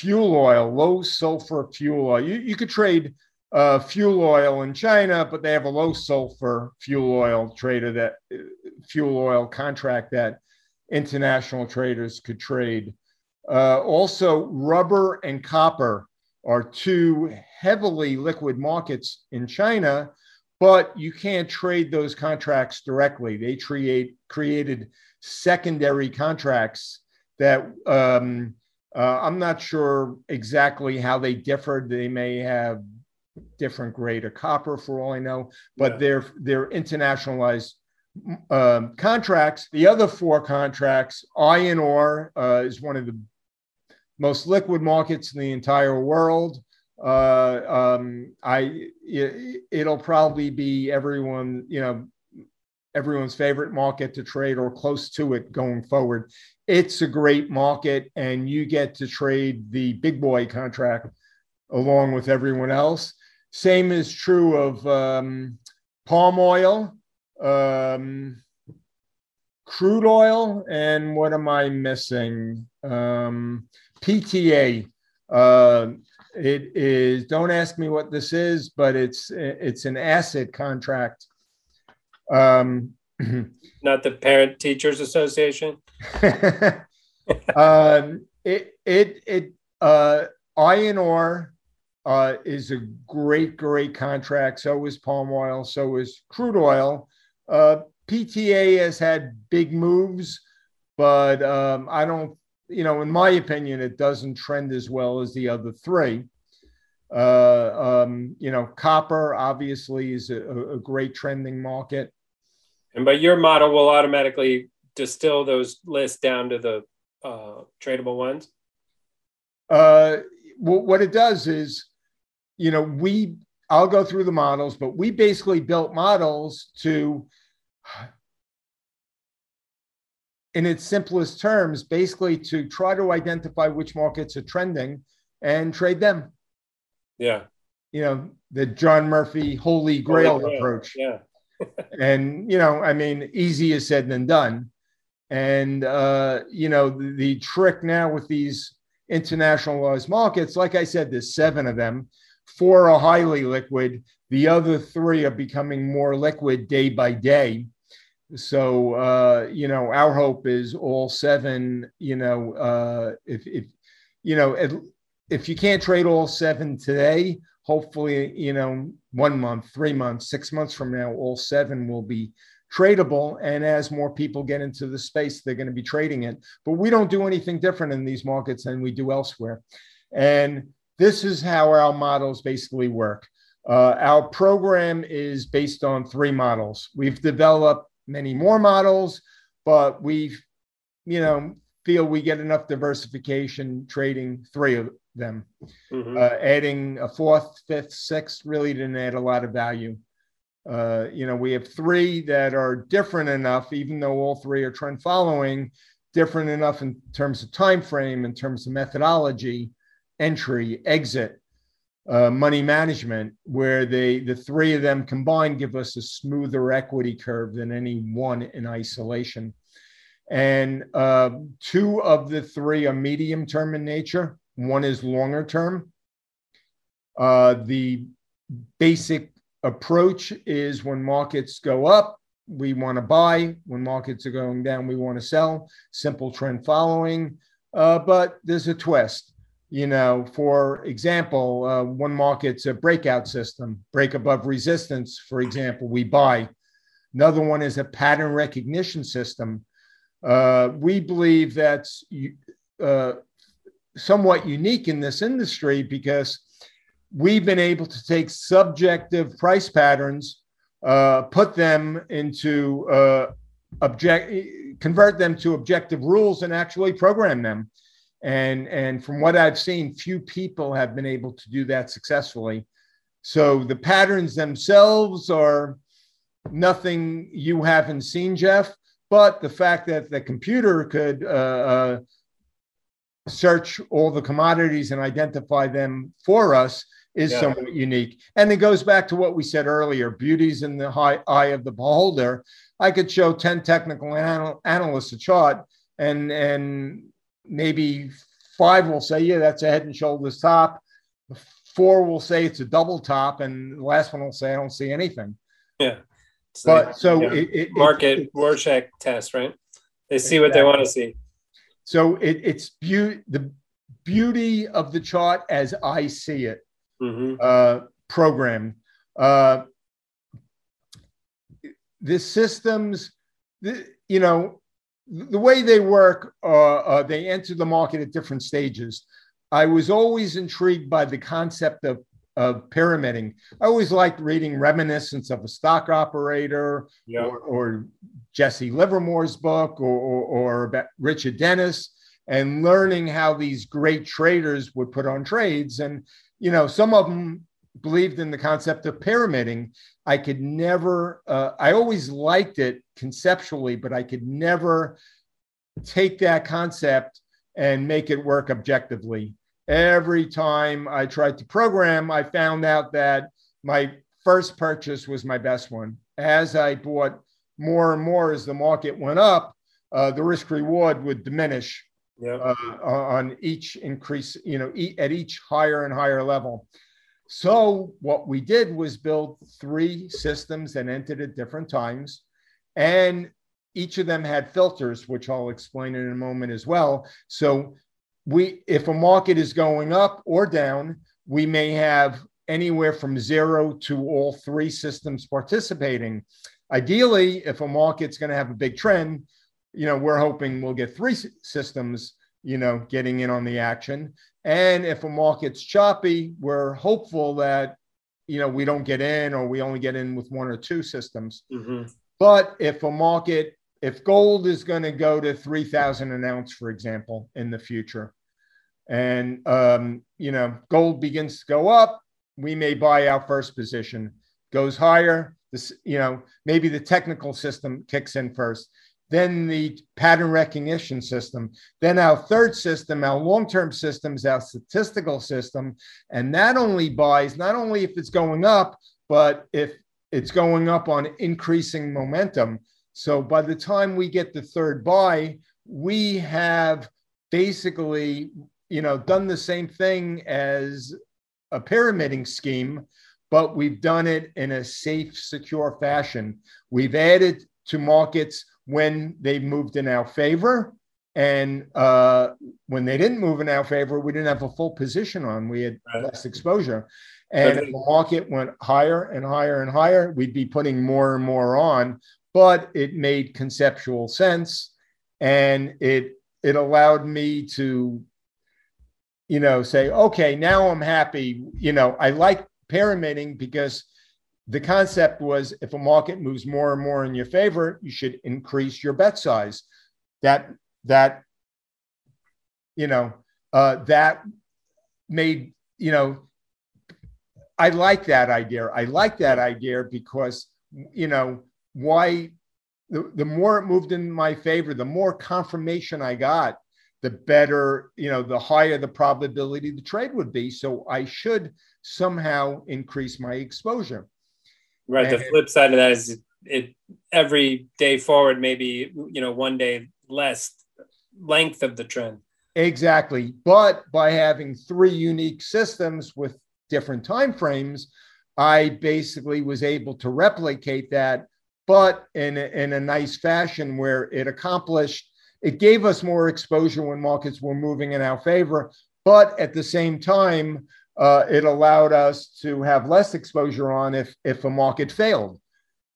fuel oil, low sulfur fuel oil. You, you could trade uh, fuel oil in China, but they have a low sulfur fuel oil trader that uh, fuel oil contract that international traders could trade. Uh, also, rubber and copper are two heavily liquid markets in China, but you can't trade those contracts directly. They create created secondary contracts that um, uh, I'm not sure exactly how they differed. They may have different grade of copper for all I know, but yeah. they're they're internationalized um, contracts. The other four contracts, iron ore uh, is one of the most liquid markets in the entire world. Uh, um, I it, will probably be everyone you know everyone's favorite market to trade or close to it going forward. It's a great market, and you get to trade the big boy contract along with everyone else. Same is true of um, palm oil um, crude oil, and what am I missing? Um, PTA. Uh, it is. Don't ask me what this is, but it's it's an acid contract. Um, Not the Parent Teachers Association. um, it it it uh, iron ore uh, is a great great contract. So is palm oil. So is crude oil. Uh, PTA has had big moves, but um, I don't, you know, in my opinion, it doesn't trend as well as the other three. Uh, um, you know, copper obviously is a, a, great trending market. And but your model will automatically distill those lists down to the uh, tradable ones. Uh, what it does is, you know, we I'll go through the models, but we basically built models to in its simplest terms, basically to try to identify which markets are trending and trade them. Yeah. You know, the John Murphy holy grail, holy grail. approach. Yeah. And, you know, I mean, easier said than done. And, uh, you know, the, the trick now with these internationalized markets, like I said, there's seven of them. Four are highly liquid. The other three are becoming more liquid day by day. So, uh, you know, our hope is all seven, you know, uh, if, if, you know, if, if you can't trade all seven today, hopefully, you know, one month, three months, six months from now, all seven will be tradable. And as more people get into the space, they're going to be trading it. But we don't do anything different in these markets than we do elsewhere. And this is how our models basically work. Uh, our program is based on three models. We've developed many more models, but we, you know, feel we get enough diversification trading three of them. Mm-hmm. Uh, adding a fourth, fifth, sixth really didn't add a lot of value. Uh, you know, we have three that are different enough, even though all three are trend following, different enough in terms of time frame, in terms of methodology entry, exit, uh, money management, where they the three of them combined give us a smoother equity curve than any one in isolation. And uh, two of the three are medium term in nature. One is longer term. Uh, the basic approach is when markets go up, we want to buy. When markets are going down, we want to sell. Simple trend following. Uh, but there's a twist. You know, for example, uh, one market's a breakout system, break above resistance, for example, we buy. Another one is a pattern recognition system. Uh, we believe that's uh, somewhat unique in this industry because we've been able to take subjective price patterns, uh, put them into uh, object, convert them to objective rules, and actually program them. And and from what I've seen, few people have been able to do that successfully. So the patterns themselves are nothing you haven't seen, Jeff. But the fact that the computer could uh, uh, search all the commodities and identify them for us is yeah. somewhat unique. And it goes back to what we said earlier beauty's in the high eye of the beholder. I could show 10 technical anal- analysts a chart, and, and maybe five will say, yeah, that's a head and shoulders top. Four will say it's a double top, and the last one will say, I don't see anything. Yeah. but so it, it, market it, Rorschach test, right? They see exactly. what they want to see. So it, it's be- the beauty of the chart as I see it mm-hmm. uh, program. Uh, the systems, the, you know, the way they work, uh, uh, they enter the market at different stages. I was always intrigued by the concept of, of pyramiding. I always liked reading Reminiscence of a Stock Operator yeah. or, or, Jesse Livermore's book or, or, or about Richard Dennis and learning how these great traders would put on trades. And, you know, some of them believed in the concept of pyramiding. I could never, uh, I always liked it conceptually, but I could never take that concept and make it work objectively. Every time I tried to program, I found out that my first purchase was my best one. As I bought more and more as the market went up, uh, the risk reward would diminish yep. uh, on each increase, you know, e- at each higher and higher level. So what we did was build three systems that entered at different times, and each of them had filters, which I'll explain in a moment as well. So we, if a market is going up or down, we may have anywhere from zero to all three systems participating. Ideally, if a market's going to have a big trend, you know, we're hoping we'll get three systems, you know, getting in on the action. And if a market's choppy, we're hopeful that, you know, we don't get in or we only get in with one or two systems. Mm-hmm. But if a market, if gold is going to go to 3,000 an ounce, for example, in the future, and, um, you know, gold begins to go up, we may buy our first position, goes higher. This, you know, maybe the technical system kicks in first then the pattern recognition system, then our third system, our long term systems, our statistical system. And that only buys not only if it's going up, but if it's going up on increasing momentum. So by the time we get the third buy, we have basically you know done the same thing as a pyramiding scheme but we've done it in a safe secure fashion we've added to markets when they moved in our favor. And uh, when they didn't move in our favor, we didn't have a full position on. We had right. less exposure. And if the market went higher and higher and higher, we'd be putting more and more on. But it made conceptual sense. And it it allowed me to, you know, say, okay, now I'm happy. You know, I like pyramiding because the concept was if a market moves more and more in your favor, you should increase your bet size. That that you know uh, that made you know I like that idea. I like that idea because you know why the, the more it moved in my favor, the more confirmation I got, the better, you know, the higher the probability the trade would be. So I should somehow increase my exposure. Right. And, the flip side of that is it every day forward, maybe you know one day less length of the trend. Exactly. But by having three unique systems with different time frames, I basically was able to replicate that but in a, in a nice fashion where it accomplished, it gave us more exposure when markets were moving in our favor, but at the same time, uh, it allowed us to have less exposure on if if a market failed.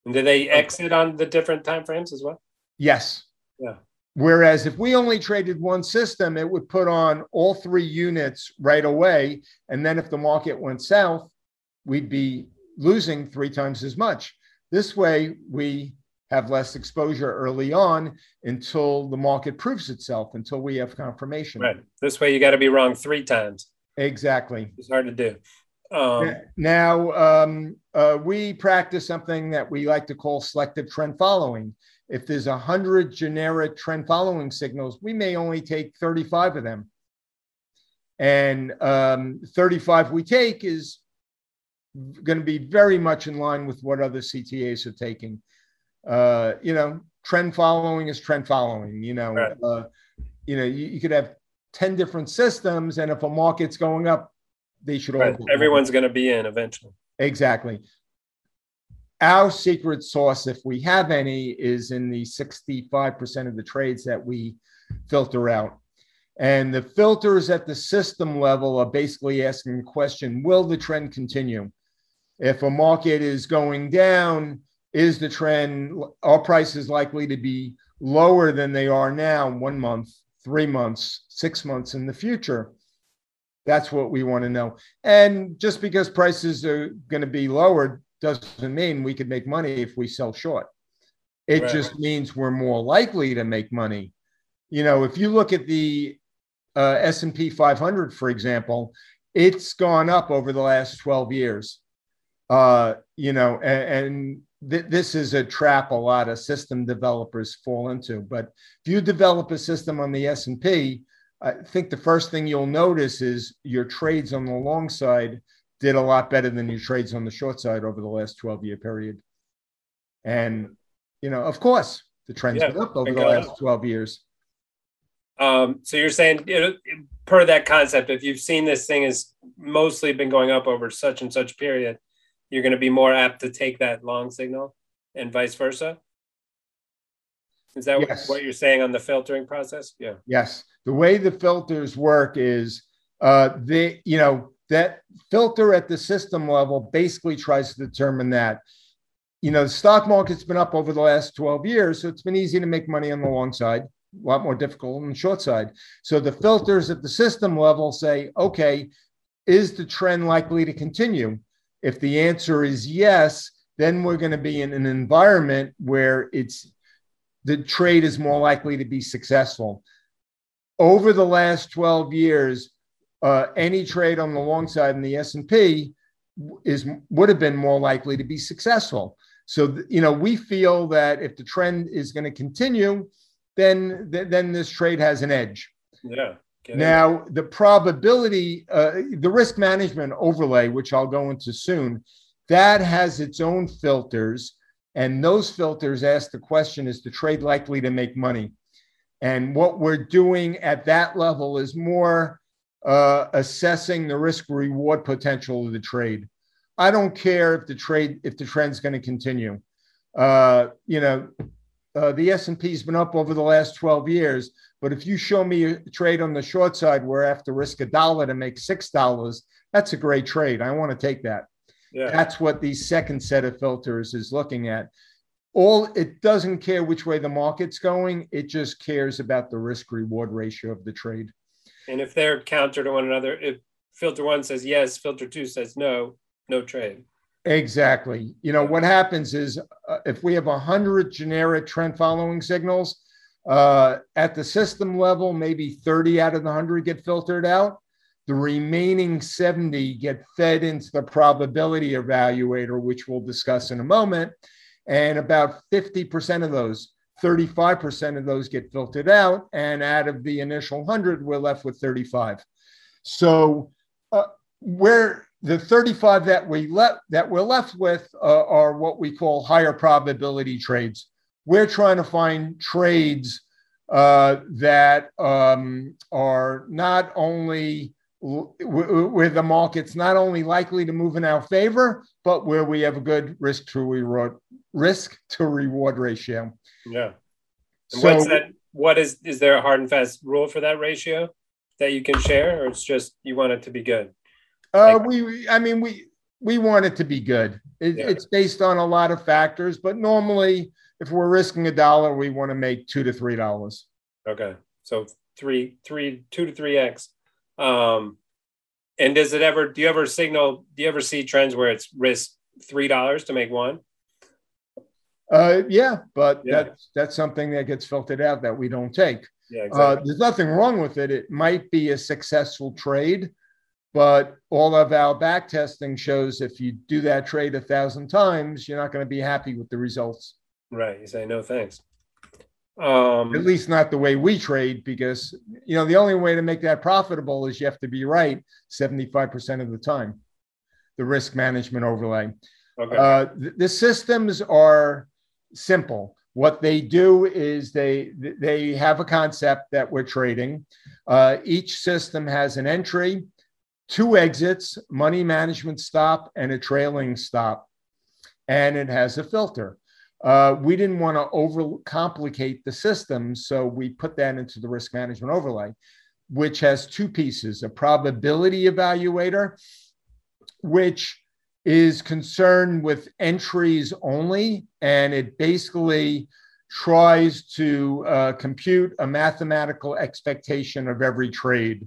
And did they exit on the different time frames as well? Yes. Yeah. Whereas if we only traded one system, it would put on all three units right away. And then if the market went south, we'd be losing three times as much. This way, we have less exposure early on until the market proves itself, until we have confirmation. Right. This way, you got to be wrong three times. Exactly. It's hard to do. Um, now, um, uh, we practice something that we like to call selective trend following. If there's a hundred generic trend following signals, we may only take 35 of them. And um, 35 we take is going to be very much in line with what other CTAs are taking. Uh, you know, trend following is trend following. You know, right. uh, you know, you, you, could have 10 different systems, and if a market's going up, they should right. all. Everyone's going to be in eventually. Exactly. Our secret sauce, if we have any, is in the 65% of the trades that we filter out. And the filters at the system level are basically asking the question Will the trend continue? If a market is going down, is the trend, are prices likely to be lower than they are now, one month, three months, six months in the future? That's what we want to know. And just because prices are going to be lower doesn't mean we could make money if we sell short. It right. just means we're more likely to make money. You know, if you look at the uh, S&P 500, for example, it's gone up over the last 12 years. Uh, you know, and, and th- this is a trap a lot of system developers fall into. But if you develop a system on the S&P, I think the first thing you'll notice is your trades on the long side did a lot better than your trades on the short side over the last 12 year period. And, you know, of course, the trend's yeah, been up over the last up. 12 years. Um, so you're saying, you know, per that concept, if you've seen this thing has mostly been going up over such and such period, you're going to be more apt to take that long signal and vice versa? Is that yes. what you're saying on the filtering process? Yeah. Yes. The way the filters work is uh, they, you know, that filter at the system level basically tries to determine that. You know, the stock market's been up over the last 12 years, so it's been easy to make money on the long side, a lot more difficult on the short side. So the filters at the system level say, okay, is the trend likely to continue? If the answer is yes, then we're going to be in an environment where it's the trade is more likely to be successful. Over the last 12 years, uh, any trade on the long side in the S&P is would have been more likely to be successful. So you know we feel that if the trend is going to continue, then then this trade has an edge. Yeah. Now, the probability, uh, the risk management overlay, which I'll go into soon, that has its own filters. And those filters ask the question is the trade likely to make money? And what we're doing at that level is more uh, assessing the risk reward potential of the trade. I don't care if the trade, if the trend's going to continue. Uh, you know, uh, the S&P has been up over the last 12 years. But if you show me a trade on the short side where I have to risk a dollar to make six dollars, that's a great trade. I want to take that. Yeah. That's what the second set of filters is looking at. All it doesn't care which way the market's going, it just cares about the risk reward ratio of the trade. And if they're counter to one another, if filter one says yes, filter two says no, no trade. Exactly. You know, what happens is uh, if we have 100 generic trend following signals, uh, at the system level, maybe 30 out of the 100 get filtered out. The remaining 70 get fed into the probability evaluator, which we'll discuss in a moment. And about 50% of those, 35% of those get filtered out. And out of the initial 100, we're left with 35. So, uh, where the 35 that we left that we're left with uh, are what we call higher probability trades. We're trying to find trades uh, that um, are not only where the market's not only likely to move in our favor, but where we have a good risk to reward risk to reward ratio. Yeah. And so, what's that? What is is there a hard and fast rule for that ratio that you can share, or it's just you want it to be good? Uh, like, we, I mean, we we want it to be good. It, yeah. It's based on a lot of factors, but normally, if we're risking a dollar, we want to make two to three dollars. Okay, so three, three, two to three x. Um, and does it ever? Do you ever signal? Do you ever see trends where it's risk three dollars to make one? Uh, yeah, but yeah. that's that's something that gets filtered out that we don't take. Yeah, uh, exactly. Uh, there's nothing wrong with it. It might be a successful trade, but all of our back testing shows if you do that trade a thousand times, you're not going to be happy with the results. Right. You say no thanks. Um, At least not the way we trade, because you know the only way to make that profitable is you have to be right 75% of the time. The risk management overlay. Okay. Uh, the, the systems are simple. What they do is they they have a concept that we're trading. Uh, each system has an entry, two exits, money management stop, and a trailing stop, and it has a filter. Uh, we didn't want to overcomplicate the system, so we put that into the risk management overlay, which has two pieces a probability evaluator, which is concerned with entries only, and it basically tries to uh, compute a mathematical expectation of every trade,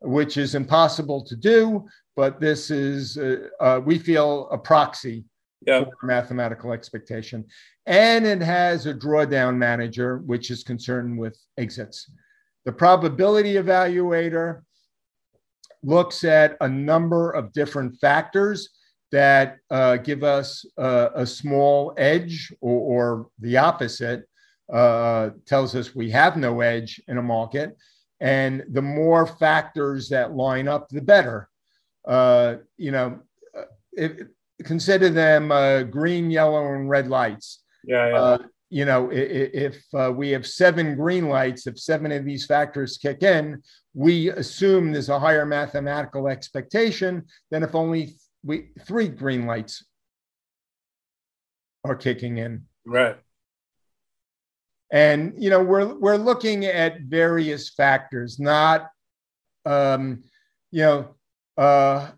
which is impossible to do, but this is, uh, uh we feel, a proxy yep. mathematical expectation. And it has a drawdown manager, which is concerned with exits. The probability evaluator looks at a number of different factors that uh, give us uh, a small edge or, or the opposite, uh, tells us we have no edge in a market. And the more factors that line up, the better. Uh, you know, uh, if, consider them uh, green, yellow, and red lights. Yeah. yeah. Uh, you know, if, if uh, we have seven green lights, if seven of these factors kick in, we assume there's a higher mathematical expectation than if only we three green lights are kicking in. Right. And you know, we're we're looking at various factors, not um, you know, uh,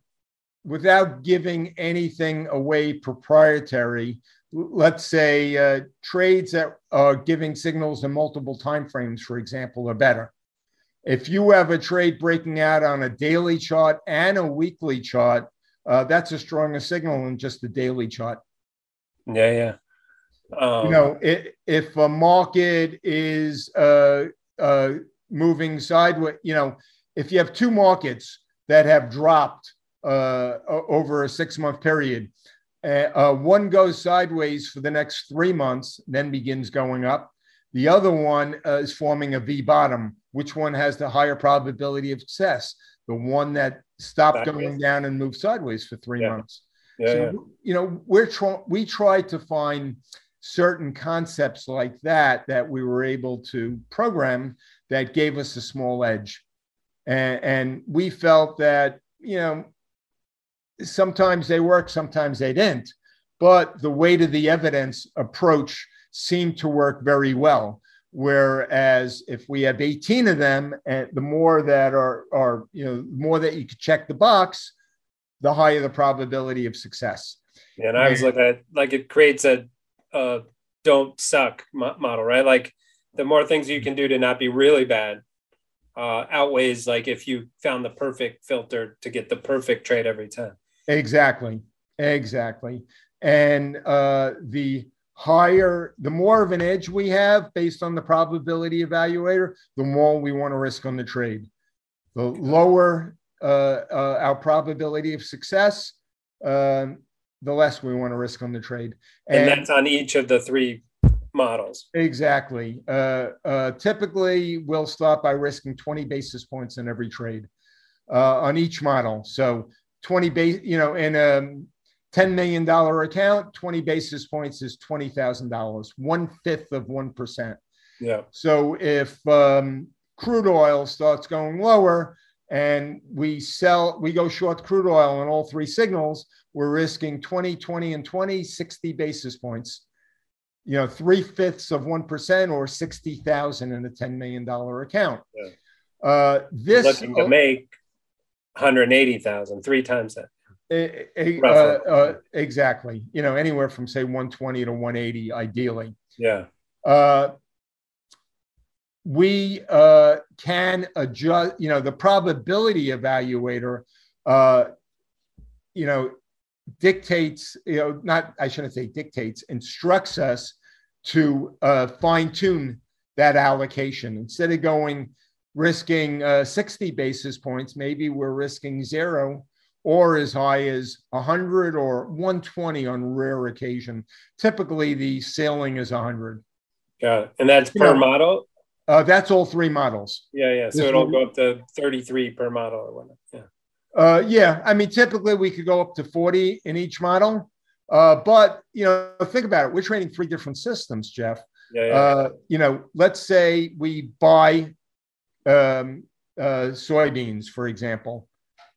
without giving anything away proprietary, let's say uh, trades that are giving signals in multiple timeframes, for example, are better. If you have a trade breaking out on a daily chart and a weekly chart, uh, that's a stronger signal than just the daily chart. Yeah, yeah. Um, you know, it, if a market is uh, uh, moving sideways, you know, if you have two markets that have dropped uh, over a six month period. Uh, one goes sideways for the next three months, then begins going up. The other one uh, is forming a V bottom. Which one has the higher probability of success? The one that stopped going down and moved sideways for three yeah. months. Yeah, so, yeah. you know, we're trying. We try to find certain concepts like that that we were able to program that gave us a small edge, and, and we felt that you know sometimes they work, sometimes they didn't. But the weight of the evidence approach seemed to work very well. Whereas if we have 18 of them, and the more that are, are you know, the more that you could check the box, the higher the probability of success. Yeah, and I was like, at like it creates a, a don't suck model, right? Like the more things you can do to not be really bad, uh, outweighs like if you found the perfect filter to get the perfect trade every time. Exactly. Exactly. And uh, the higher, the more of an edge we have based on the probability evaluator, the more we want to risk on the trade. The lower uh, uh, our probability of success, um, the less we want to risk on the trade. And, and that's on each of the three models. Exactly. Uh, uh, typically, we'll start by risking 20 basis points in every trade uh, on each model. So 20 base, you know, in a $10 million account, 20 basis points is $20,000, one fifth of 1%. Yeah. So if um, crude oil starts going lower, and we sell, we go short crude oil on all three signals, we're risking 20, 20, and 20, 60 basis points. You know, three fifths of 1% or 60,000 in a $10 million account. Yeah. Uh, this looking to make 180,000, three times that. A, a, uh, uh, exactly. You know, anywhere from say 120 to 180, ideally. Yeah. Uh, we uh, can adjust, you know, the probability evaluator, uh, you know, dictates, you know, not, I shouldn't say dictates, instructs us to uh, fine tune that allocation. Instead of going risking uh, 60 basis points, maybe we're risking zero or as high as 100 or 120 on rare occasion. Typically, the ceiling is 100. Yeah, and that's per you know, model. Uh, that's all three models. Yeah, yeah. So this it'll go up to 33 per model or whatnot. Yeah. Uh, yeah, I mean, typically we could go up to 40 in each model. Uh, but you know, think about it. We're trading three different systems, Jeff. Yeah, yeah. Uh, you know, let's say we buy um, uh, soybeans, for example.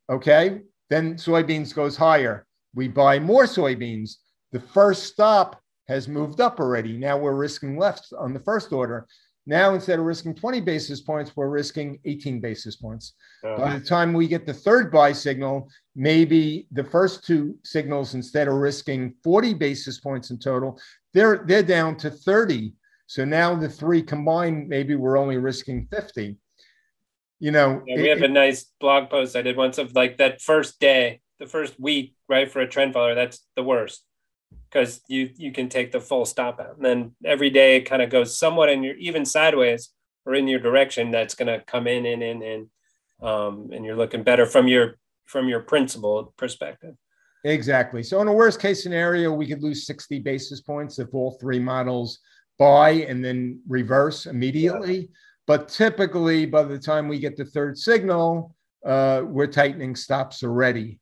Okay, then soybeans goes higher. We buy more soybeans. The first stop has moved up already. Now we're risking left on the first order. Now, instead of risking 20 basis points, we're risking 18 basis points. Uh-huh. By the time we get the third buy signal, maybe the first two signals, instead of risking 40 basis points in total, they're, they're down to 30. So now the three combined, maybe we're only risking 50. You know, yeah, we it, have a nice blog post I did once of like that first day, the first week, right, for a trend follower. That's the worst because you you can take the full stop out and then every day it kind of goes somewhat in your even sideways or in your direction that's going to come in and in and um, and you're looking better from your from your principal perspective exactly so in a worst case scenario we could lose 60 basis points if all three models buy and then reverse immediately. But typically by the time we get the third signal uh, we're tightening stops already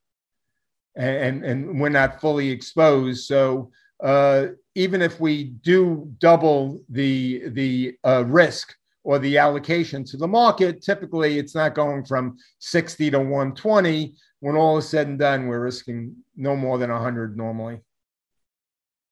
and, and we're not fully exposed. So uh, even if we do double the the uh, risk or the allocation to the market, typically it's not going from 60 to 120. When all is said and done, we're risking no more than 100 normally.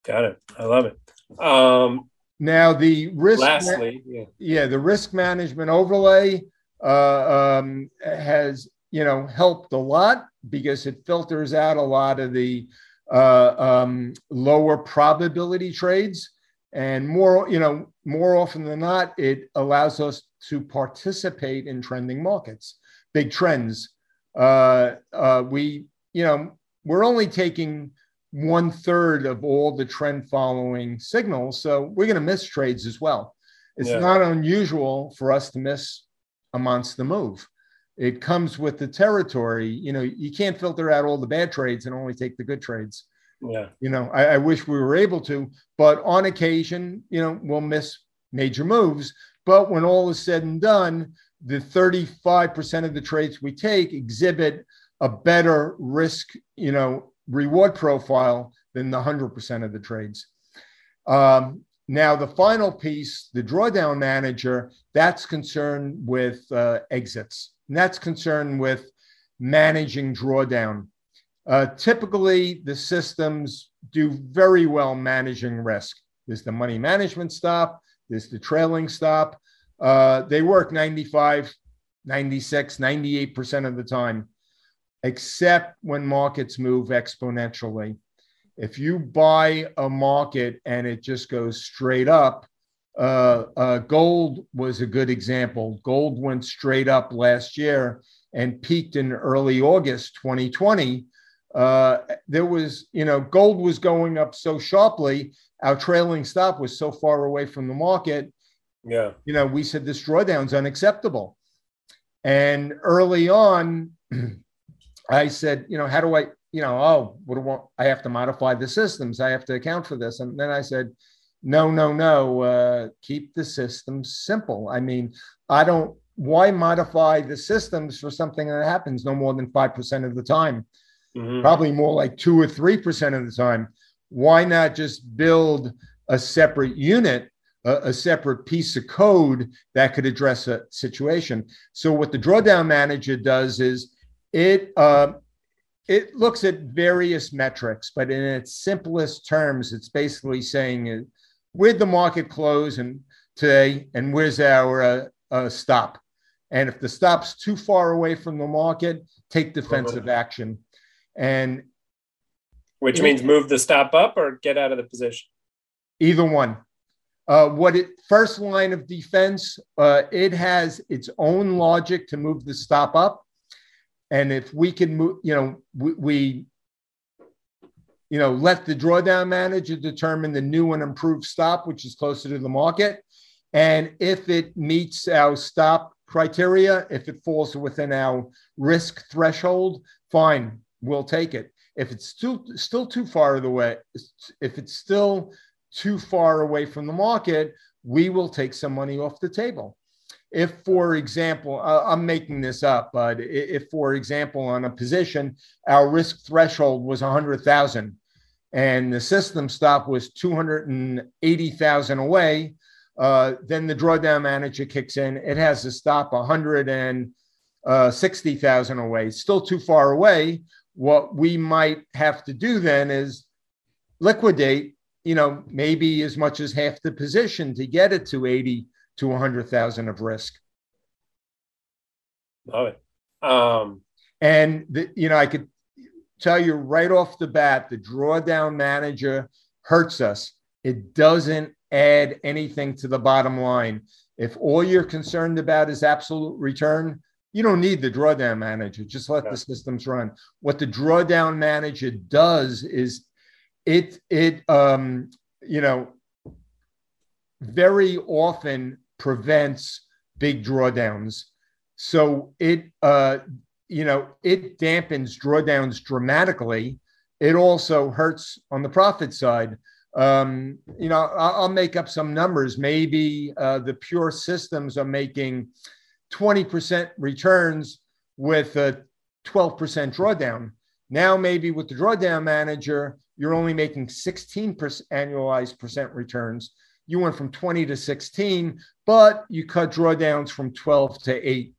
Got it. I love it. Um, now the risk. Lastly, yeah. yeah, the risk management overlay uh, um, has you know, helped a lot because it filters out a lot of the uh, um, lower probability trades. And more, you know, more often than not, it allows us to participate in trending markets, big trends. Uh, uh, we, you know, we're only taking one third of all the trend following signals. So we're going to miss trades as well. It's yeah. not unusual for us to miss a monster move it comes with the territory. You know, you can't filter out all the bad trades and only take the good trades. Yeah. You know, I, I wish we were able to, but on occasion, you know, we'll miss major moves. But when all is said and done, the 35% of the trades we take exhibit a better risk, you know, reward profile than the 100% of the trades. Um, now, the final piece, the drawdown manager, that's concerned with uh, exits. And that's concerned with managing drawdown. Uh, typically, the systems do very well managing risk. There's the money management stop, there's the trailing stop. Uh, they work 95, 96, 98% of the time, except when markets move exponentially. If you buy a market and it just goes straight up, uh, uh, gold was a good example. Gold went straight up last year and peaked in early August 2020. Uh, there was, you know, gold was going up so sharply. Our trailing stop was so far away from the market. Yeah. You know, we said this drawdown's unacceptable. And early on, I said, you know, how do I, you know, oh, what do I, I have to modify the systems? I have to account for this. And then I said, no, no, no. Uh, keep the systems simple. I mean, I don't. Why modify the systems for something that happens no more than five percent of the time? Mm-hmm. Probably more like two or three percent of the time. Why not just build a separate unit a, separate piece of code that could address a situation. So what the drawdown manager does is it uh, it looks at various metrics, but in its simplest terms, it's basically saying uh, where'd the market close and today, and where's our uh, uh, stop. And if the stop's too far away from the market, take defensive action. And which means move the stop up or get out of the position. Either one. Uh, what it first line of defense, uh, it has its own logic to move the stop up, and if we can move, you know, we, we you know, let the drawdown manager determine the new and improved stop, which is closer to the market, and if it meets our stop criteria, if it falls within our risk threshold, fine, we'll take it. If it's still still too far away, if it's still too far away from the market, we will take some money off the table. If, for example, uh, I'm making this up, but if, for example, on a position, our risk threshold was 100,000 and the system stop was 280,000 away, uh, then the drawdown manager kicks in. It has to stop 160,000 away. It's still too far away. What we might have to do then is liquidate you know, maybe as much as half the position to get it to 80 to 100,000 of risk. Love it. Um, and, the, you know, I could tell you right off the bat, the drawdown manager hurts us. It doesn't add anything to the bottom line. If all you're concerned about is absolute return, you don't need the drawdown manager. Just let yeah. the systems run. What the drawdown manager does is it it um, you know very often prevents big drawdowns. So it uh, you know it dampens drawdowns dramatically. It also hurts on the profit side. Um, you know, I'll, make up some numbers. Maybe uh, the pure systems are making 20% returns with a 12% drawdown. Now, maybe with the drawdown manager, you're only making 16% annualized percent returns. You went from 20 to 16, but you cut drawdowns from 12 to 8.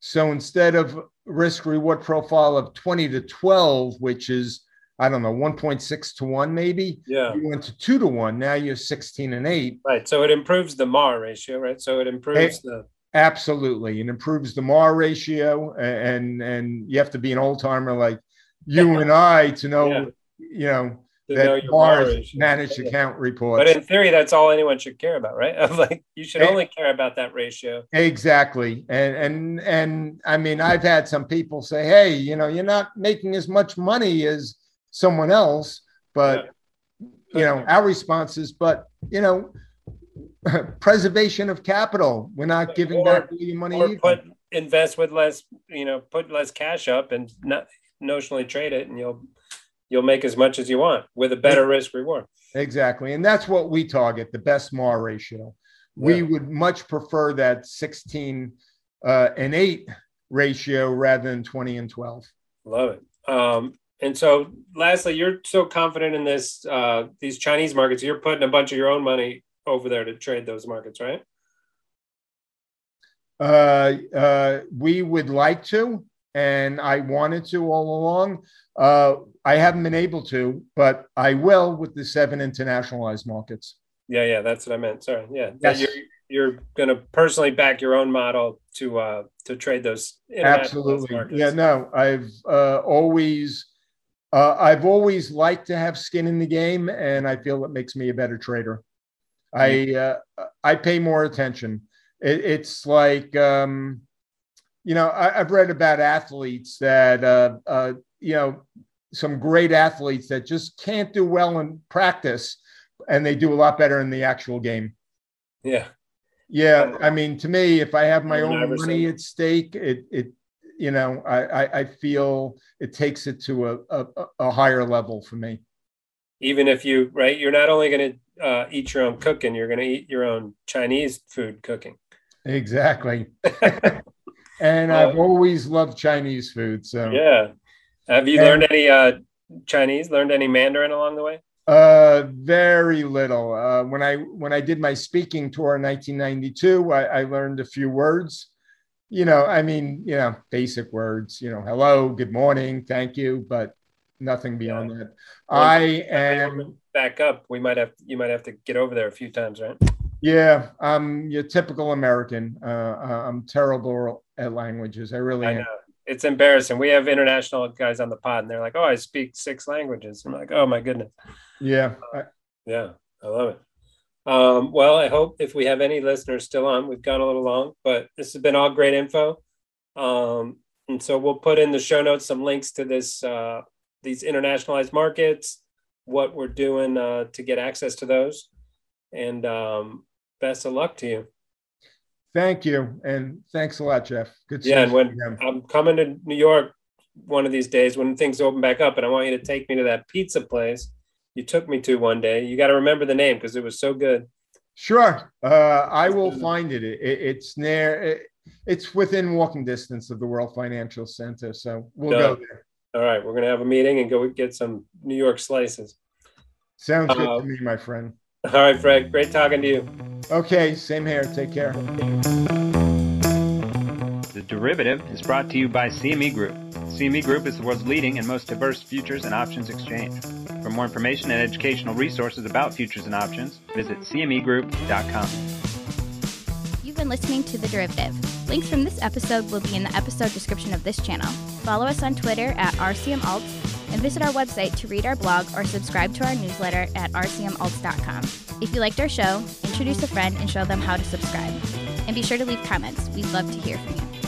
So instead of risk reward profile of 20 to 12, which is, I don't know, 1.6 to 1 maybe. Yeah. You went to 2 to 1. Now you're 16 and 8. Right. So it improves the MAR ratio, right? So it improves it, the. Absolutely. It improves the MAR ratio. And, and you have to be an old timer like you and I to know. Yeah you know, that Mars managed account reports. But in theory, that's all anyone should care about, right? Of like you should eh. only care about that ratio. Exactly. And and and I mean, I've had some people say, hey, you know, you're not making as much money as someone else, but yeah. you know, our response is, but you know, preservation of capital. We're not giving or, back your money. Or put invest with less, you know, put less cash up and not notionally trade it, and you'll you'll make as much as you want with a better risk reward. Exactly. And that's what we target the best MAR ratio. Yeah. We would much prefer that 16 uh, and 8 ratio rather than 20 and 12. Love it. Um, and so, lastly, you're so confident in this uh, these Chinese markets. You're putting a bunch of your own money over there to trade those markets, right? Uh, uh, we would like to, and I wanted to all along. Uh, I haven't been able to, but I will with the seven internationalized markets. Yeah, yeah, that's what I meant. Sorry, yeah, yes. you're you're going to personally back your own model to uh, to trade those. Absolutely, markets. yeah. No, I've uh, always uh, I've always liked to have skin in the game, and I feel it makes me a better trader. I uh, I pay more attention. It, it's like um, you know I, have read about athletes that uh, uh, you know some great athletes that just can't do well in practice and they do a lot better in the actual game. Yeah. Yeah. I mean, to me, if I have my own money at stake, it, it, you know, I, I, I feel it takes it to a, a, a, higher level for me. Even if you, right, you're not only going to uh, eat your own cooking, you're going to eat your own Chinese food cooking. Exactly. and I've always loved Chinese food. So, yeah. Have you and, learned any uh, Chinese? Learned any Mandarin along the way? Uh, very little. Uh, when I when I did my speaking tour in 1992, I, I learned a few words. You know, I mean, you know, basic words. You know, hello, good morning, thank you, but nothing beyond that. Well, I am. Back up. We might have you might have to get over there a few times, right? Yeah, I'm your typical American. Uh, uh, I'm terrible at languages. I really I am. know. It's embarrassing. We have international guys on the pod, and they're like, "Oh, I speak six languages." I'm like, "Oh my goodness." Yeah, I, Yeah, I love it. Um, well, I hope if we have any listeners still on, we've gone a little long, but this has been all great info. Um, and so we'll put in the show notes some links to this uh, these internationalized markets, what we're doing uh, to get access to those, and um, best of luck to you. Thank you, and thanks a lot, Jeff. Good. Yeah, and when. I'm coming to New York one of these days when things open back up, and I want you to take me to that pizza place you took me to one day. You got to remember the name because it was so good. Sure, uh, I will find it. it, it- it's near. It, it's within walking distance of the World Financial Center, so we'll No. go there. All right, we're gonna have a meeting and go get some New York slices. Sounds good Uh, to me, my friend. All right, Fred. Great talking to you. Okay, same here. Take care. The Derivative is brought to you by CME Group. CME Group is the world's leading and most diverse futures and options exchange. For more information and educational resources about futures and options, visit cmegroup.com. You've been listening to The Derivative. Links from this episode will be in the episode description of this channel. Follow us on Twitter at RCMAlts and visit our website to read our blog or subscribe to our newsletter at rcmalts.com. If you liked our show, introduce a friend and show them how to subscribe. And be sure to leave comments. We'd love to hear from you.